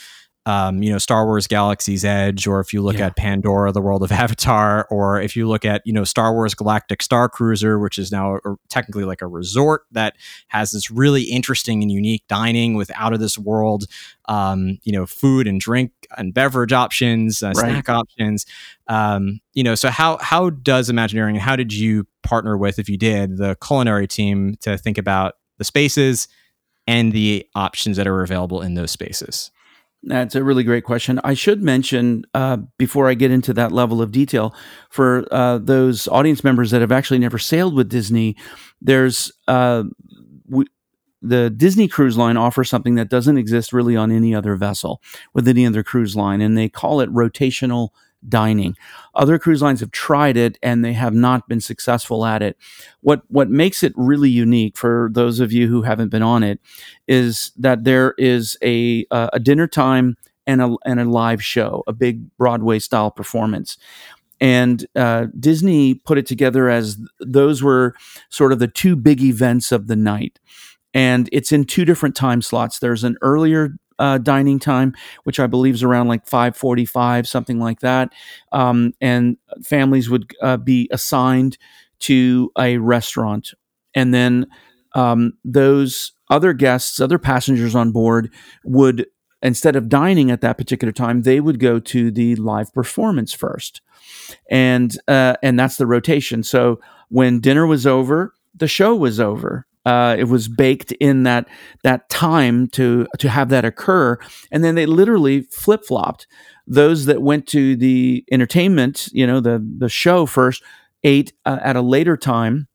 um, you know, Star Wars Galaxy's Edge, or if you look yeah. at Pandora, the world of *laughs* Avatar, or if you look at, you know, Star Wars Galactic Star Cruiser, which is now a, technically like a resort that has this really interesting and unique dining with out of this world, um, you know, food and drink and beverage options, uh, right. snack options. Um, you know, so how how does Imagineering and how did you partner with, if you did, the culinary team to think about the spaces and the options that are available in those spaces? That's a really great question. I should mention uh, before I get into that level of detail for uh, those audience members that have actually never sailed with Disney. There's uh, we, the Disney Cruise Line offers something that doesn't exist really on any other vessel with any other cruise line, and they call it rotational dining. Other cruise lines have tried it and they have not been successful at it. What what makes it really unique for those of you who haven't been on it is that there is a uh, a dinner time and a and a live show, a big Broadway style performance. And uh, Disney put it together as those were sort of the two big events of the night and it's in two different time slots. There's an earlier uh, dining time, which I believe is around like 5:45, something like that. Um, and families would uh, be assigned to a restaurant, and then um, those other guests, other passengers on board, would instead of dining at that particular time, they would go to the live performance first, and uh, and that's the rotation. So when dinner was over, the show was over uh, it was baked in that that time to to have that occur, and then they literally flip flopped. Those that went to the entertainment, you know, the the show first, ate uh, at a later time,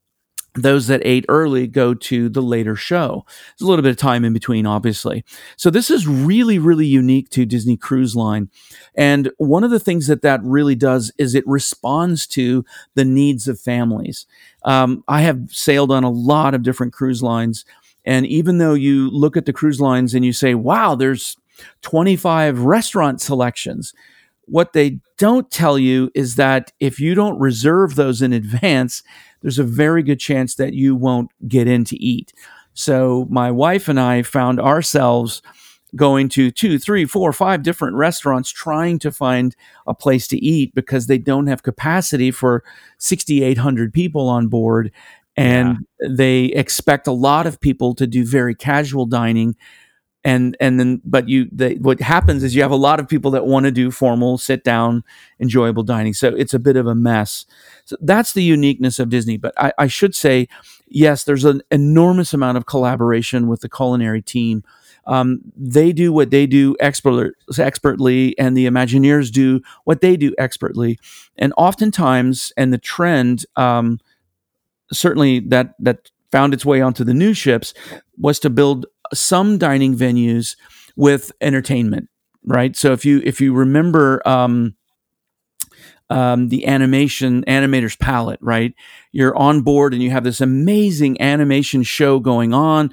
those that ate early go to the later show. There's a little bit of time in between, obviously. So this is really, really unique to Disney Cruise Line. And one of the things that that really does is it responds to the needs of families. Um, I have sailed on a lot of different cruise lines. And even though you look at the cruise lines and you say, wow, there's 25 restaurant selections, what they don't tell you is that if you don't reserve those in advance, there's a very good chance that you won't get in to eat. So my wife and I found ourselves going to two, three, four, five different restaurants trying to find a place to eat because they don't have capacity for 6,800 people on board. And yeah. they expect a lot of people to do very casual dining and and then but you the, what happens is you have a lot of people that want to do formal sit down enjoyable dining. So it's a bit of a mess. So that's the uniqueness of disney. But i, I should say yes there's an enormous amount of collaboration with the culinary team. Um, they do what they do expert, expertly and the imagineers do what they do expertly. And oftentimes and the trend um, certainly that that found its way onto the new ships was to build some dining venues with entertainment, right? So if you if you remember um, um, the animation animator's palate, right? You're on board and you have this amazing animation show going on.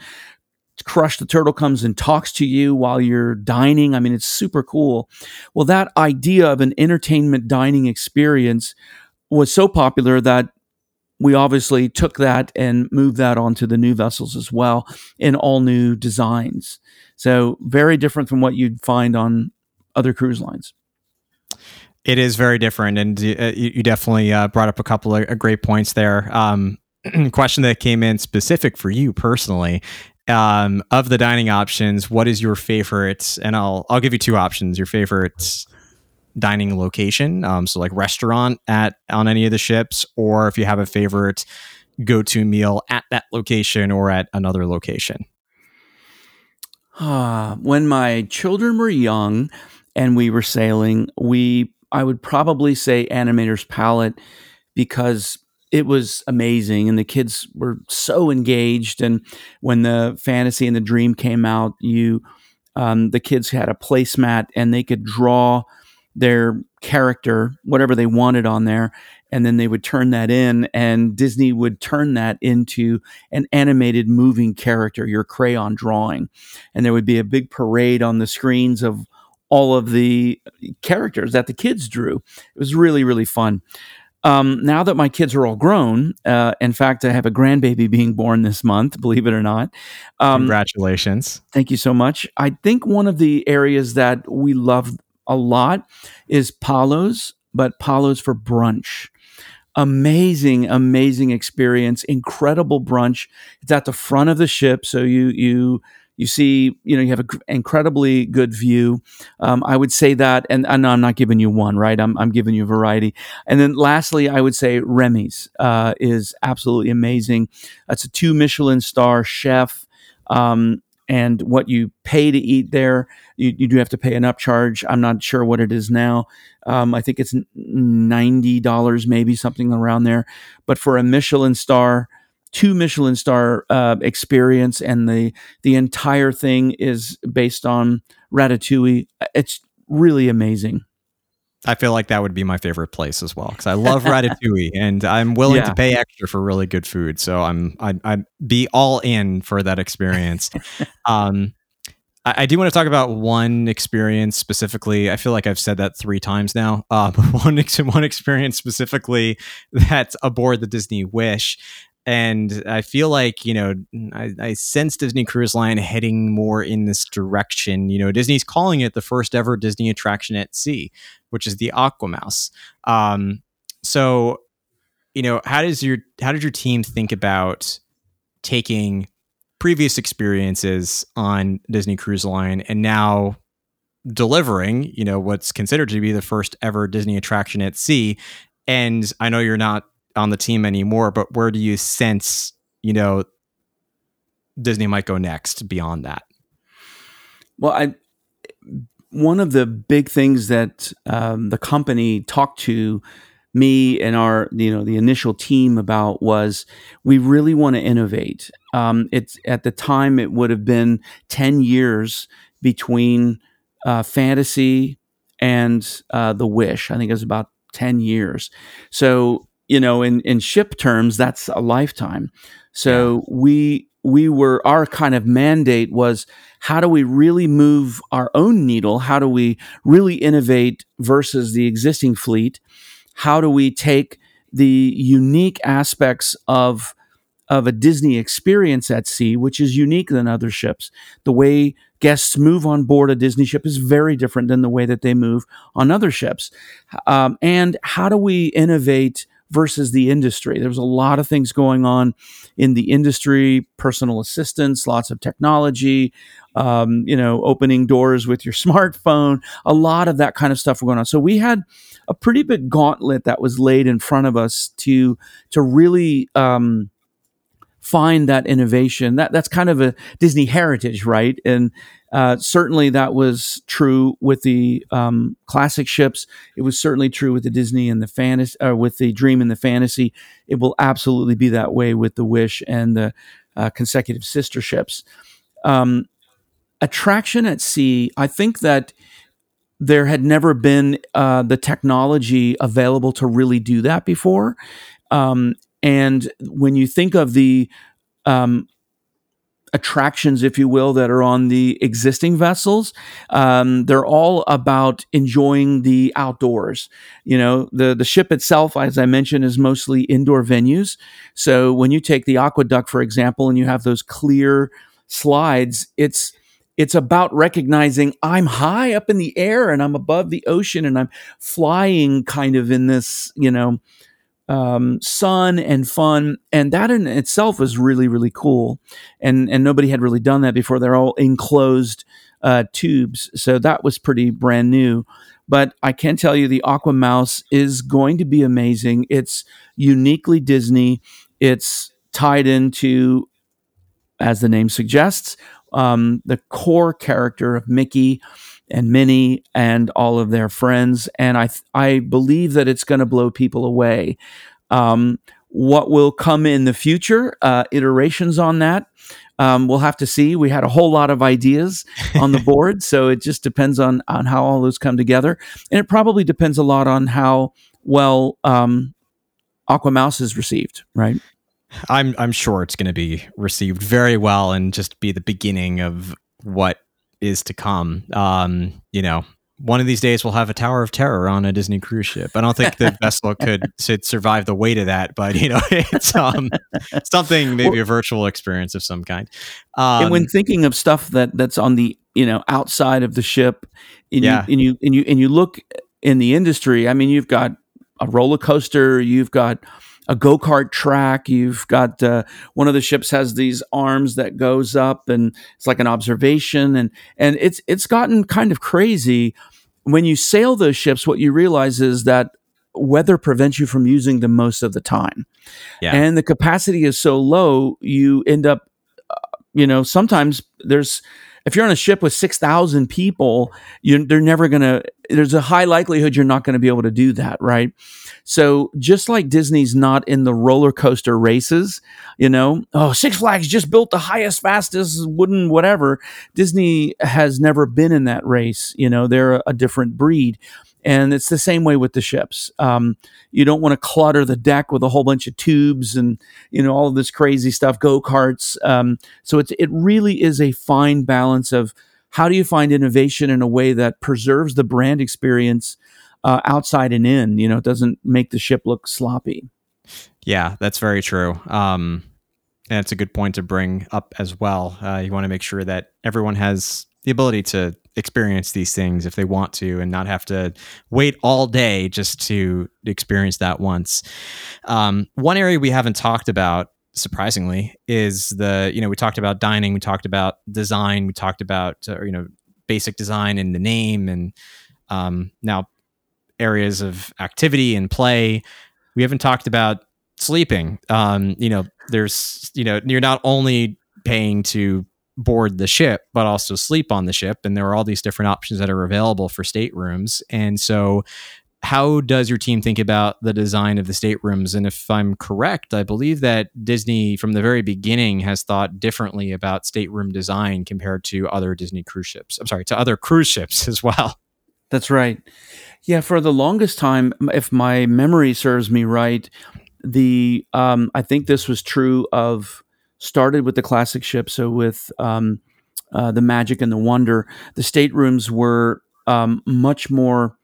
Crush the Turtle comes and talks to you while you're dining. I mean, it's super cool. Well, that idea of an entertainment dining experience was so popular that we obviously took that and moved that onto the new vessels as well in all new designs. So very different from what you'd find on other cruise lines. It is very different, and uh, you definitely uh, brought up a couple of great points there. Um, *clears throat* question that came in specific for you personally um, of the dining options. What is your favorite? And I'll I'll give you two options. Your favorite dining location, um, so like restaurant at on any of the ships, or if you have a favorite go to meal at that location or at another location. Uh, when my children were young and we were sailing, we I would probably say Animator's Palate because it was amazing and the kids were so engaged and when the fantasy and the dream came out you um, the kids had a placemat and they could draw their character whatever they wanted on there and then they would turn that in and disney would turn that into an animated moving character your crayon drawing and there would be a big parade on the screens of all of the characters that the kids drew it was really really fun um, now that my kids are all grown, uh, in fact, I have a grandbaby *laughs* being born this month, believe it or not. Um, Congratulations. Thank you so much. I think one of the areas that we love a lot is Palo's, but Palo's for brunch. Amazing, amazing experience, incredible brunch. It's at the front of the ship, so you you you see, you know, you have an incredibly good view. Um, I would say that, and, and, I'm not giving you one, right? I'm, I'm giving you variety. And then lastly, I would say Remy's uh, is absolutely amazing. That's a two Michelin star chef. Um, and what you pay to eat there, you, you, do have to pay an upcharge. I'm not sure what it is now. Um, I think it's ninety dollars, maybe something around there. But for a Michelin star, two Michelin star uh, experience, and the the entire thing is based on Ratatouille. It's really amazing. I feel like that would be my favorite place as well because I love Ratatouille *laughs* and I'm willing yeah. to pay extra for really good food. So I'm I'd, I'd be all in for that experience. *laughs* um, I, I, do want to talk about one experience specifically. I feel like I've said that three times now. Uh, *laughs* but one one experience specifically that's aboard the Disney Wish and I feel like you know I, I, sense Disney Cruise Line heading more in this direction. You know, Disney's calling it the first ever Disney attraction at sea, which is the AquaMouse. Um, so, you know, how does your how did your team think about taking previous experiences on Disney Cruise Line and now delivering, you know, what's considered to be the first ever Disney attraction at sea? And I know you're not on the team anymore, but where do you sense, you know, Disney might go next beyond that? Well, I one of the big things that um, the company talked to me and our you know the initial team about was we really want to innovate. Um, it's at the time it would have been ten years between uh, fantasy and uh, the Wish. I think it was about ten years. So you know, in, in ship terms, that's a lifetime. So yeah. we we were our kind of mandate was how do we really move our own needle? How do we really innovate versus the existing fleet? How do we take the unique aspects of of a Disney experience at sea, which is unique than other ships. The way guests move on board a Disney ship is very different than the way that they move on other ships. Um, and how do we innovate versus the industry. There was a lot of things going on in the industry, personal assistance, lots of technology, um, you know, opening doors with your *laughs* smartphone, a lot of that kind of stuff were going on. So we had a pretty big gauntlet that was laid in front of us to to really um, find that innovation. That that's kind of a Disney heritage, right? And uh, certainly, that was true with the um, classic ships. It was certainly true with the Disney and the fantasy, uh, with the Dream and the Fantasy. It will absolutely be that way with the Wish and the uh, consecutive sister ships. Um, attraction at sea. I think that there had never been uh, the technology available to really do that before. Um, and when you think of the um, attractions, if you will, that are on the existing vessels. Um, they're all about enjoying the outdoors. You know, the the ship itself, as I mentioned, is mostly indoor venues. So when you take the AquaDuck, for example, and you have those clear slides, it's it's about recognizing I'm high up in the air and I'm above the ocean and I'm flying kind of in this, you know, um, sun and fun, and that in itself was really really cool, and and nobody had really done that before. They're all enclosed uh, tubes, so that was pretty brand new. But I can tell you, the AquaMouse is going to be amazing. It's uniquely Disney. It's tied into, as the name suggests, um, the core character of Mickey and Minnie and all of their friends. And I, th- I believe that it's going to blow people away. Um, what will come in the future, uh, iterations on that, um, we'll have to see. We had a whole lot of ideas on the *laughs* board, so it just depends on on how all those come together, and it probably depends a lot on how well um, AquaMouse is received, right? I'm I'm sure it's going to be received very well and just be the beginning of what is to come. Um, you know, one of these days we'll have a Tower of Terror on a Disney cruise ship. I don't think the *laughs* vessel could, survive the weight of that, but you know, *laughs* it's um, something maybe well, a virtual experience of some kind. Um, and when um, thinking of stuff that that's on the you know outside of the ship, and yeah. you and you and you and you look in the industry, I mean, you've got a roller coaster, you've got a go kart track. You've got uh, one of the ships has these arms that goes up, and it's like an observation, and and it's it's gotten kind of crazy. When you sail those ships, what you realize is that weather prevents you from using them most of the time, yeah. and the capacity is so low, you end up, uh, you know, sometimes there's if you're on a ship with 6,000 people, you, they're never going to, there's a high likelihood you're not going to be able to do that, right? So just like Disney's not in the roller coaster races, you know, oh, Six Flags just built the highest, fastest wooden whatever. Disney has never been in that race. You know, they're a, a different breed. And it's the same way with the ships. Um, you don't want to clutter the deck with a whole bunch of tubes and you know all of this crazy stuff, go karts. Um, so it's it really is a fine balance of how do you find innovation in a way that preserves the brand experience uh, outside and in. You know, it doesn't make the ship look sloppy. Yeah, that's very true. Um, and it's a good point to bring up as well. Uh, you want to make sure that everyone has the ability to experience these things if they want to and not have to wait all day just to experience that once. Um, one area we haven't talked about surprisingly is the you know we talked about dining we talked about design we talked about uh, you know basic design and the name and um, now areas of activity and play we haven't talked about sleeping um, you know there's you know you're not only paying to board the ship, but also sleep on the ship. And there are all these different options that are available for staterooms. And so, how does your team think about the design of the staterooms? And if I'm correct, I believe that Disney, from the very beginning, has thought differently about stateroom design compared to other Disney cruise ships. I'm sorry, to other cruise ships *laughs* as well. That's right. Yeah, for the longest time, if my memory serves me right, the um, I think this was true of started with the classic ship. So with um, uh, the Magic and the Wonder, the staterooms were um, much more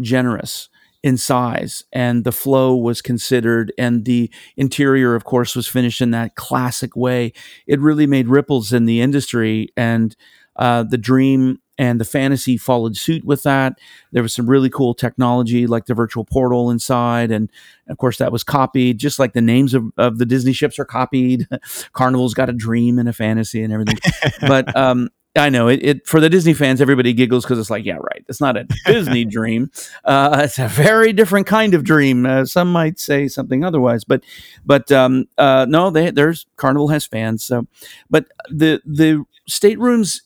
generous in size and the flow was considered and the interior of course was finished in that classic way it really made ripples in the industry and uh, the dream and the fantasy followed suit with that. There was some really cool technology like the virtual portal inside, and of course that was copied, just like the names of, of the Disney ships are copied. *laughs* Carnival's got a dream and a fantasy and everything, *laughs* but um, I know it, it, for the Disney fans, everybody giggles because it's like, yeah, right. It's not a Disney *laughs* dream. Uh, it's a very different kind of dream. Uh, some might say something otherwise, but but um, uh, no, they, there's Carnival has fans. So, but the the staterooms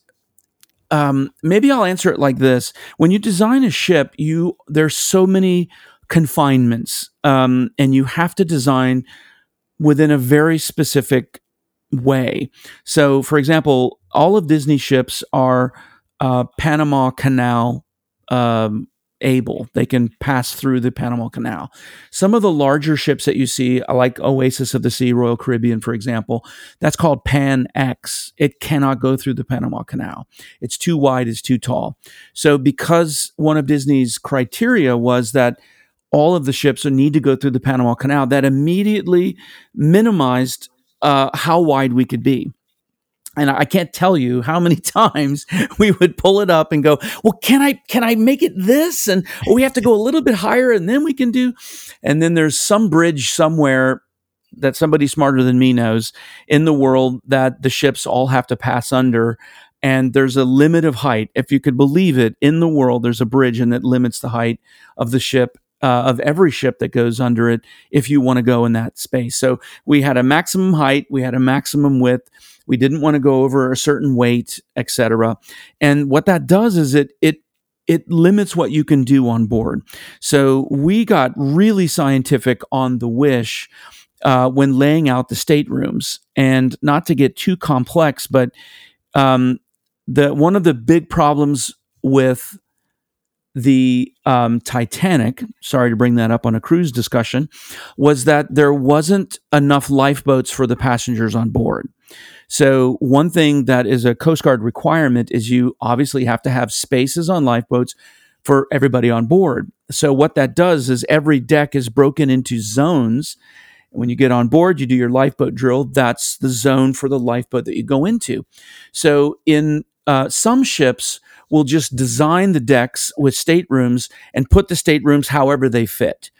um, maybe I'll answer it like this: When you design a ship, you there's so many confinements, um, and you have to design within a very specific way. So, for example, all of Disney ships are uh, Panama Canal um, able. They can pass through the Panama Canal. Some of the larger ships that you see, like Oasis of the Sea, Royal Caribbean, for example, that's called Pan X. It cannot go through the Panama Canal. It's too wide, it's too tall. So, because one of Disney's criteria was that all of the ships would need to go through the Panama Canal, that immediately minimized uh, how wide we could be. And I can't tell you how many *laughs* times we would pull it up and go, "Well, can I can I make it this?" And oh, we have to go a little bit higher, and then we can do. And then there's some bridge somewhere that somebody smarter than me knows in the world that the ships all have to pass under. And there's a limit of height. If you could believe it, in the world, there's a bridge and that limits the height of the ship uh, of every ship that goes under it if you want to go in that space. So we had a maximum height, we had a maximum width. We didn't want to go over a certain weight, etc. And what that does is it it it limits what you can do on board. So we got really scientific on the Wish uh, when laying out the staterooms, and not to get too complex, but um, the one of the big problems with the um, Titanic, sorry to bring that up on a cruise discussion, was that there wasn't enough lifeboats for the passengers on board. So, one thing that is a Coast Guard requirement is you obviously have to have spaces on lifeboats for everybody on board. So, what that does is every deck is broken into zones. When you get on board, you do your lifeboat drill. That's the zone for the lifeboat that you go into. So, in uh, some ships, will just design the decks with staterooms and put the staterooms however they fit.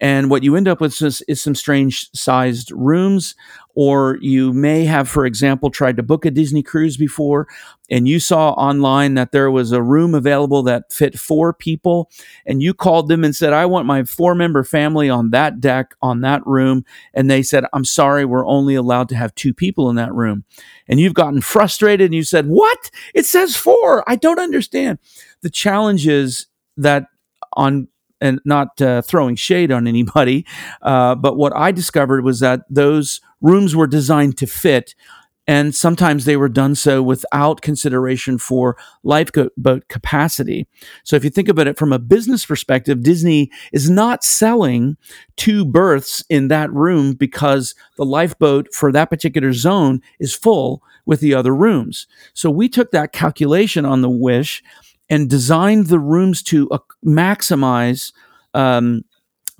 And what you end up with is, is, some strange sized rooms, or you may have, for example, tried to book a Disney cruise before and you saw online that there was a room available that fit four people, and you called them and said, I want my four member family on that deck, on that room. And they said, I'm sorry, we're only allowed to have two people in that room. And you've gotten frustrated and you said, What? It says four. I don't understand. The challenge is that on and not uh, throwing shade on anybody, *laughs* uh, but what I discovered was that those rooms were designed to fit. And sometimes they were done so without consideration for lifeboat capacity. So, if you think about it from a business perspective, Disney is not selling two berths in that room because the lifeboat for that particular zone is full with the other rooms. So, we took that calculation on the Wish and designed the rooms to uh, maximize um,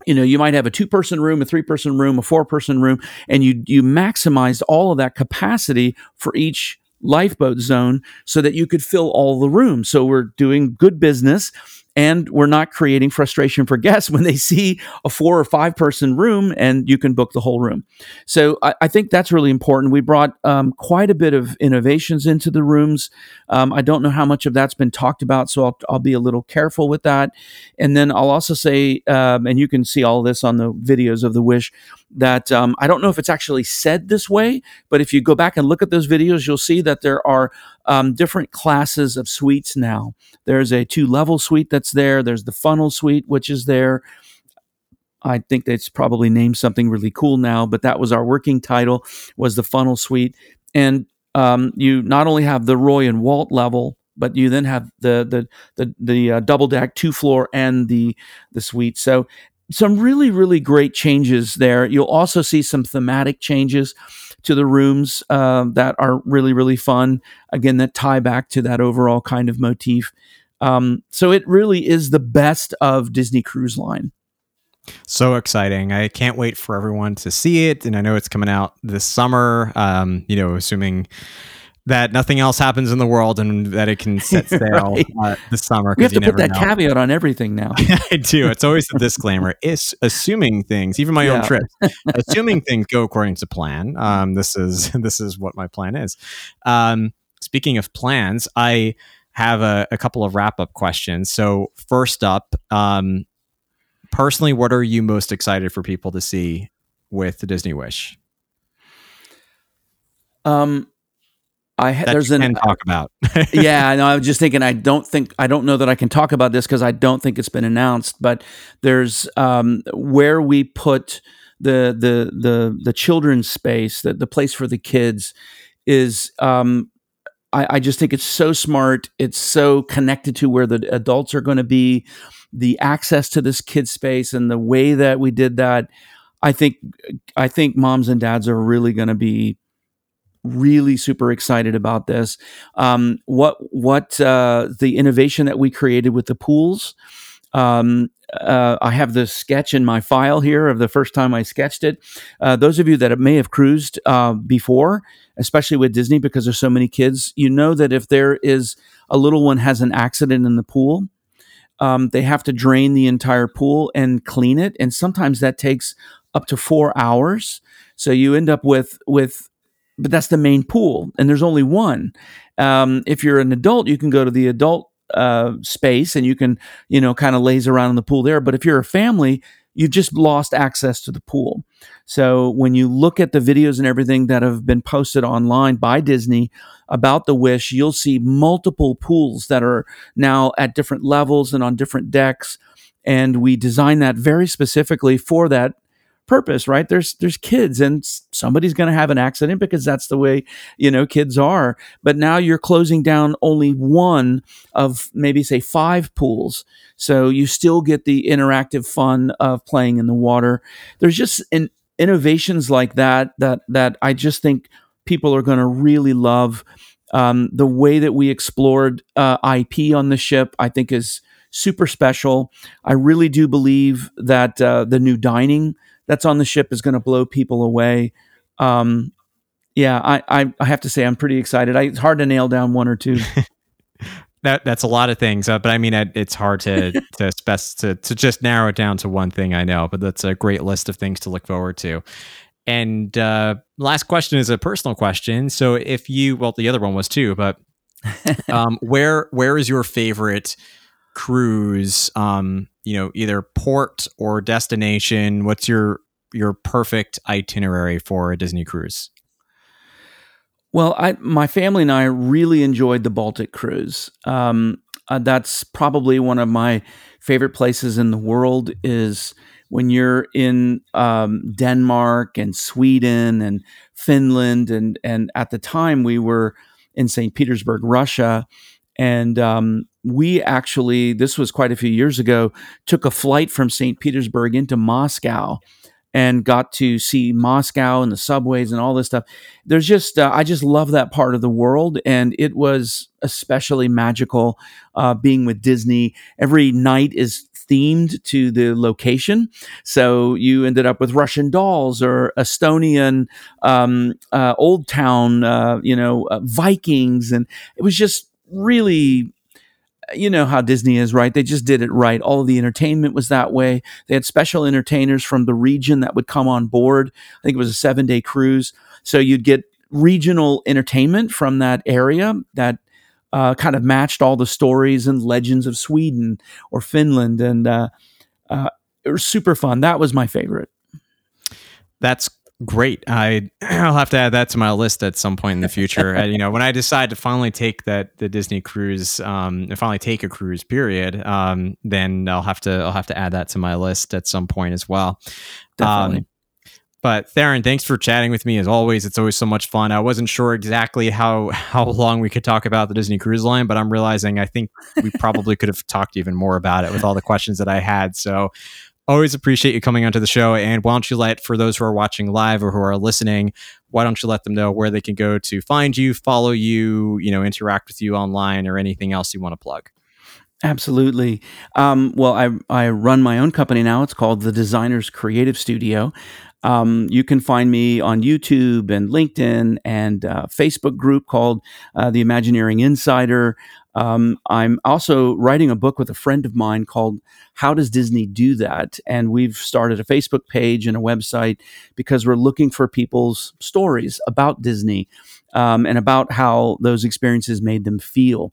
you know you might have a two person room a three person room a four person room and you you maximized all of that capacity for each lifeboat zone so that you could fill all the rooms. So we're doing good business and we're not creating frustration for guests *laughs* when they see a four or five person room and you can book the whole room. So I, I think that's really important. We brought um, quite a bit of innovations into the rooms. Um, I don't know how much of that's been talked about, so I'll, I'll be a little careful with that. And then I'll also say, um, and you can see all this on the videos of the Wish, that um, I don't know if it's actually said this way, but if you go back and look at those videos, you'll see that there are um, different classes of suites now. There's a two level suite that's there, there's the funnel suite, which is there. I think it's probably named something really cool now, but that was our working title was the funnel suite. And um, you not only have the Roy and Walt level, but you then have the the the, the uh, double deck two floor and the the suite. So some really really great changes there. You'll also see some thematic changes to the rooms uh, that are really really fun. Again, that tie back to that overall kind of motif. Um, so it really is the best of Disney Cruise Line. So exciting! I can't wait for everyone to see it, and I know it's coming out this summer. Um, you know, assuming that nothing else happens in the world and that it can set *laughs* sail right. uh, this summer. We have to put that know. caveat on everything now. *laughs* I do. It's always a disclaimer. It's assuming things, even my yeah. own trips, *laughs* assuming things go according to plan. Um, this is this is what my plan is. Um, speaking of plans, I have a, a couple of wrap up questions. So first up, um, personally, what are you most excited for people to see with the Disney Wish? Um, I ha- there's an can talk about. *laughs* yeah, *laughs* no, I was just thinking. I don't think I don't know that I can talk about this because I don't think it's been announced. But there's um, where we put the the the the children's space, the the place for the kids, is. Um, I, I just think it's so smart. It's so connected to where the adults are going to be. The access to this kid space and the way that we did that, I think I think moms and dads are really going to be really super excited about this. Um, what what uh, the innovation that we created with the pools. Um, uh, I have the sketch in my file here of the first time I sketched it. Uh, those of you that may have cruised uh, before, especially with Disney, because there's so many kids, you know that if there is a little one has an accident in the pool, um, they have to drain the entire pool and clean it, and sometimes that takes up to four hours. So you end up with with, but that's the main pool, and there's only one. Um, if you're an adult, you can go to the adult uh, space and you can, you know, kind of laze around in the pool there. But if you're a family, you've just lost access to the pool. So when you look at the videos and everything that have been posted online by Disney about the Wish, you'll see multiple pools that are now at different levels and on different decks. And we designed that very specifically for that purpose right? There's there's kids and somebody's going to have an accident because that's the way you know kids are. But now you're closing down only one of maybe say five pools. So you still get the interactive fun of playing in the water. There's just in, innovations like that that that I just think people are going to really love. Um, the way that we explored uh, IP on the ship I think is super special. I really do believe that uh, the new dining that's on the ship is going to blow people away. Um, yeah, I, I, I have to say I'm pretty excited. I, it's hard to nail down one or two. *laughs* that that's a lot of things, uh, but I mean, it, it's hard to *laughs* to, spec- to to just narrow it down to one thing. I know, but that's a great list of things to look forward to. And uh, last question is a personal question. So, if you well, the other one was too, but *laughs* um, where where is your favorite cruise? Um, you know either port or destination what's your your perfect itinerary for a disney cruise well I, my family and i really enjoyed the baltic cruise um, uh, that's probably one of my favorite places in the world is when you're in um, denmark and sweden and finland and and at the time we were in st petersburg russia and um, we actually, this was quite a few years ago, took a flight from St. Petersburg into Moscow and got to see Moscow and the subways and all this stuff. There's just, uh, I just love that part of the world. And it was especially magical uh, being with Disney. Every night is themed to the location. So you ended up with Russian dolls or Estonian um, uh, old town, uh, you know, uh, Vikings. And it was just really you know how Disney is, right? They just did it right. All the entertainment was that way. They had special entertainers from the region that would come on board. I think it was a seven day cruise. So you'd get regional entertainment from that area that uh, kind of matched all the stories and legends of Sweden or Finland. And uh, uh, it was super fun. That was my favorite. That's great. I *clears throat* I'll have to add that to my list at some point in the future. you know, when I decide to finally take that the Disney cruise, um, and finally take a cruise, period, um, then I'll have to I'll have to add that to my list at some point as well. Definitely. Um, but Theron, thanks for chatting with me as always. It's always so much fun. I wasn't sure exactly how how long we could talk about the Disney Cruise Line, but I'm realizing I think we probably could have talked even more about it with all the questions that I had. So always appreciate you coming onto the show. And why don't you let, for those who are watching live or who are listening, why don't you let them know where they can go to find you, follow you, you know, interact with you online or anything else you want to plug? Absolutely. Um, well, I, I run my own company now. It's called the Designers Creative Studio. Um, you can find me on YouTube and LinkedIn and uh, Facebook group called uh, the Imagineering Insider. Um, I'm also writing a book with a friend of mine called How Does Disney Do That? And we've started a Facebook page and a website because we're looking for people's stories about Disney um, and about how those experiences made them feel.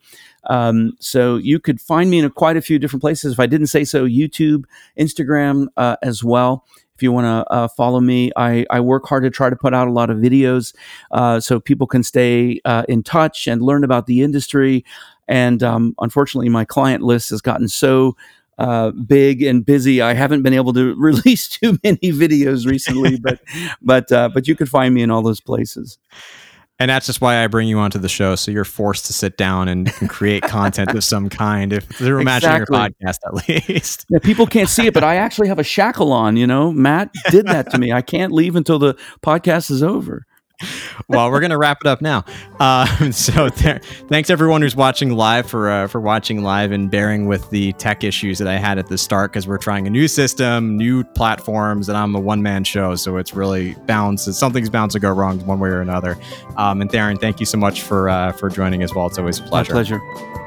Um, so you could find me in a, quite a few different places. If I didn't say so, YouTube, Instagram uh, as well if you want to uh, follow me, I, I, work hard to try to put out a lot of videos uh, so people can stay uh, in touch and learn about the industry. And um, unfortunately, my client list has gotten so uh, big and busy. I haven't been able to *laughs* release too many videos recently, *laughs* but but uh, but you can find me in all those places. And that's just why I bring you onto the show. So you're forced to sit down and, and create content of some kind. If they're imagining your podcast, at least. Yeah, people can't see it, but I actually have a shackle on. You know, Matt did that to me. I can't leave until the podcast is over. Well, we're gonna wrap it up now. Uh, *laughs* so there, thanks everyone who's watching live for uh, for watching live and bearing with the tech issues that I had at the start because we're trying a new system, new platforms, and I'm a one man show, so it's really bound. Something's bound to go wrong one way or another. Um, and Theron, thank you so much for uh, for joining as well. It's always a pleasure. My pleasure.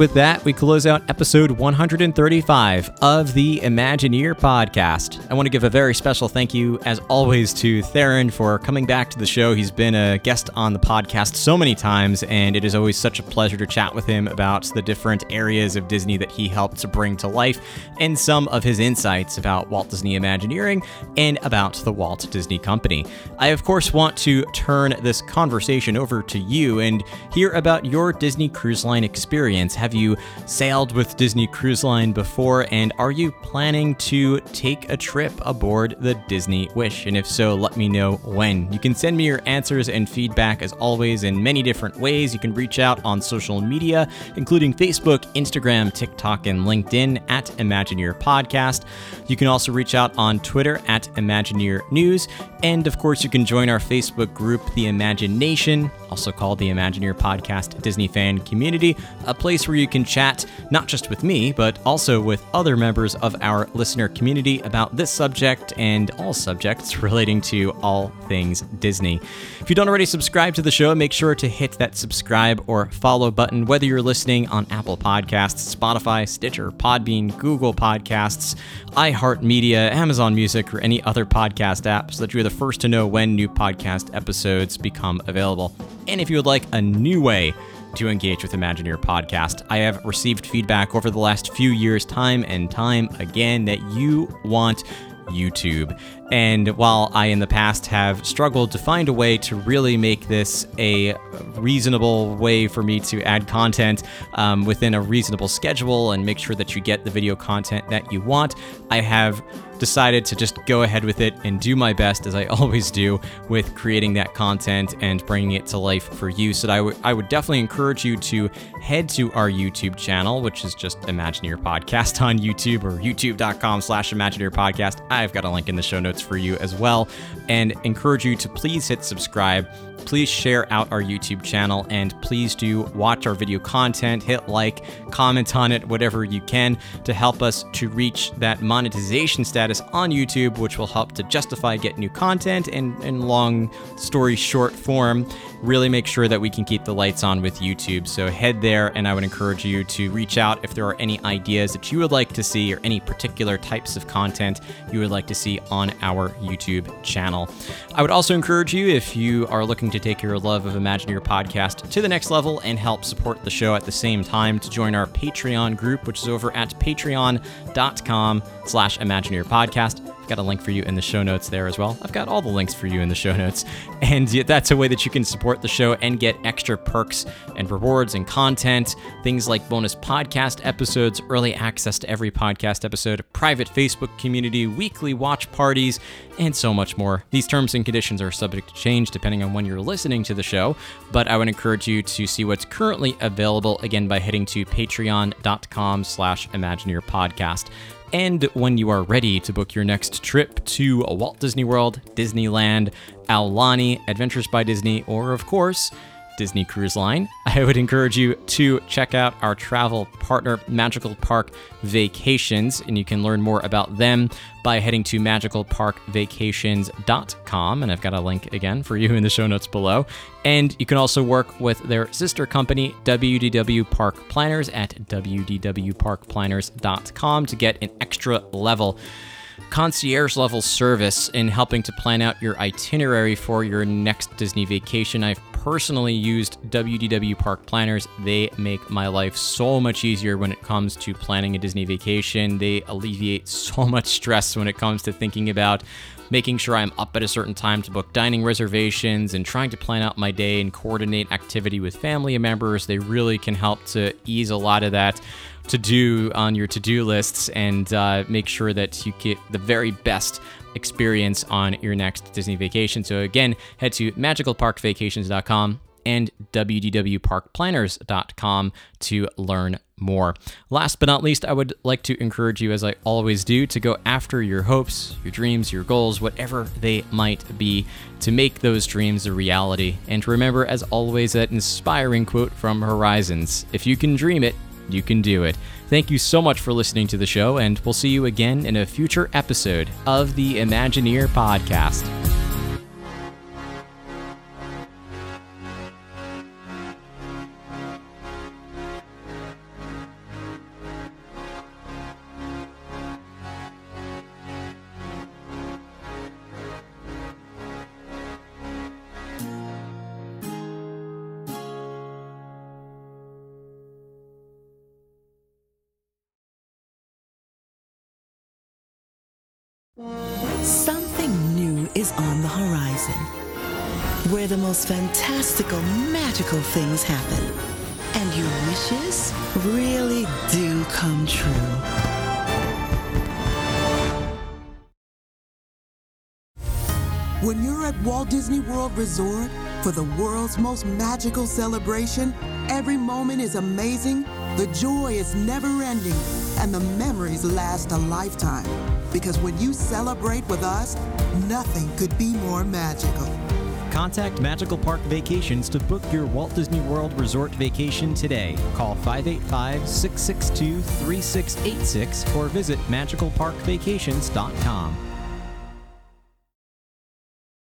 With that, we close out episode 135 of the Imagineer podcast. I want to give a very special thank you, as always, to Theron for coming back to the show. He's been a guest on the podcast so many times, and it is always such a pleasure to chat with him about the different areas of Disney that he helped to bring to life and some of his insights about Walt Disney Imagineering and about the Walt Disney Company. I, of course, want to turn this conversation over to you and hear about your Disney Cruise Line experience experience? Have you sailed with Disney Cruise Line before? And are you planning to take a trip aboard the Disney Wish? And if so, let me know when. You can send me your answers and feedback as always in many different ways. You can reach out on social media, including Facebook, Instagram, TikTok, and LinkedIn at Imagineer Podcast. You can also reach out on Twitter at Imagineer News. And of course, you can join our Facebook group, The Imagination, also called the Imagineer Podcast Disney Fan Community, a place where you can chat not just with me, but also with other members of our listener community about this subject and all subjects *laughs* relating to all things Disney. If you don't already subscribe to the show, make sure to hit that subscribe or follow button, whether you're listening on Apple Podcasts, Spotify, Stitcher, Podbean, Google Podcasts, iHeartMedia, Amazon Music, or any other podcast app so that you're the first to know when new podcast episodes become available. And if you would like a new way, to engage with Imagineer podcast. I have received feedback over the last few years, time and time again, that you want YouTube. And while I in the past have struggled to find a way to really make this a reasonable way for me to add content um, within a reasonable schedule and make sure that you get the video content that you want, I have decided to just go ahead with it and do my best, as I *laughs* always do, with creating that content and bringing it to life for you. So I, I would definitely encourage you to head to our YouTube channel, which is just Imagineer Podcast *laughs* on YouTube or youtube.com slash Imagineer Podcast. I've got a link in the show notes for you as well. And encourage you to please hit subscribe please share out our YouTube channel and please do watch our video content, hit like, comment on it, whatever you can to help us to reach that monetization status on YouTube, which will help to justify get new content and in long story short form really make sure that we can keep the lights on with YouTube. So head there, and I would encourage you to reach out if there are any ideas that you would like to see or any particular types of content you would like to see on our YouTube channel. I would also encourage you, if you are looking to take your love of Imagineer podcast to the next level and help support the show at the same time, to join our Patreon group, which is over at patreon.com slash Imagineer podcast got a link for you in the show notes there as well. I've got all the links for you in the show notes. *laughs* And that's a way that you can support the show and get extra perks and rewards and content, things like bonus podcast episodes, early access to every podcast episode, private Facebook community, weekly watch parties, and so much more. These terms and conditions are subject to change depending on when you're listening to the show, but I would encourage you to see what's currently available again by heading to patreon.com slash Imagineer podcast and when you are ready to book your next trip to Walt Disney World, Disneyland, Aulani, Adventures by Disney, or of course, Disney Cruise Line, *laughs* I would encourage you to check out our travel partner, Magical Park Vacations, and you can learn more about them by heading to magicalparkvacations.com. And I've got a link again for you in the show notes below. And you can also work with their sister company, WDW Park Planners, at wdwparkplanners.com to get an extra level concierge level service in helping to plan out your itinerary for your next Disney vacation. I've personally used WDW Park Planners. They make my life so much easier when it comes to planning a Disney vacation. They alleviate *laughs* so much stress when it comes to thinking about making sure I'm up at a certain time to book dining reservations and trying to plan out my day and coordinate activity with family members. They really can help to ease a lot of that to do on your to do lists and uh, make sure that you get the very best experience on your next Disney vacation. So, again, head to magicalparkvacations.com and wdwparkplanners.com to learn more. Last but not least, I would like to encourage you, as I always do, to go after your hopes, your dreams, your goals, whatever they might be, to make those dreams a reality. And remember, as always, that inspiring quote from Horizons If you can dream it, you can do it. Thank you so much for listening to the show, and we'll see you again in a future episode of the Imagineer Podcast. The most fantastical, magical things happen. And your wishes really do come true. When you're at Walt Disney World Resort for the world's most magical celebration, every moment is amazing, the joy is never ending, and the memories last a lifetime. Because when you celebrate with us, nothing could be more magical. Contact Magical Park Vacations to book your Walt Disney World Resort vacation today. Call 585 662 3686 or visit magicalparkvacations.com.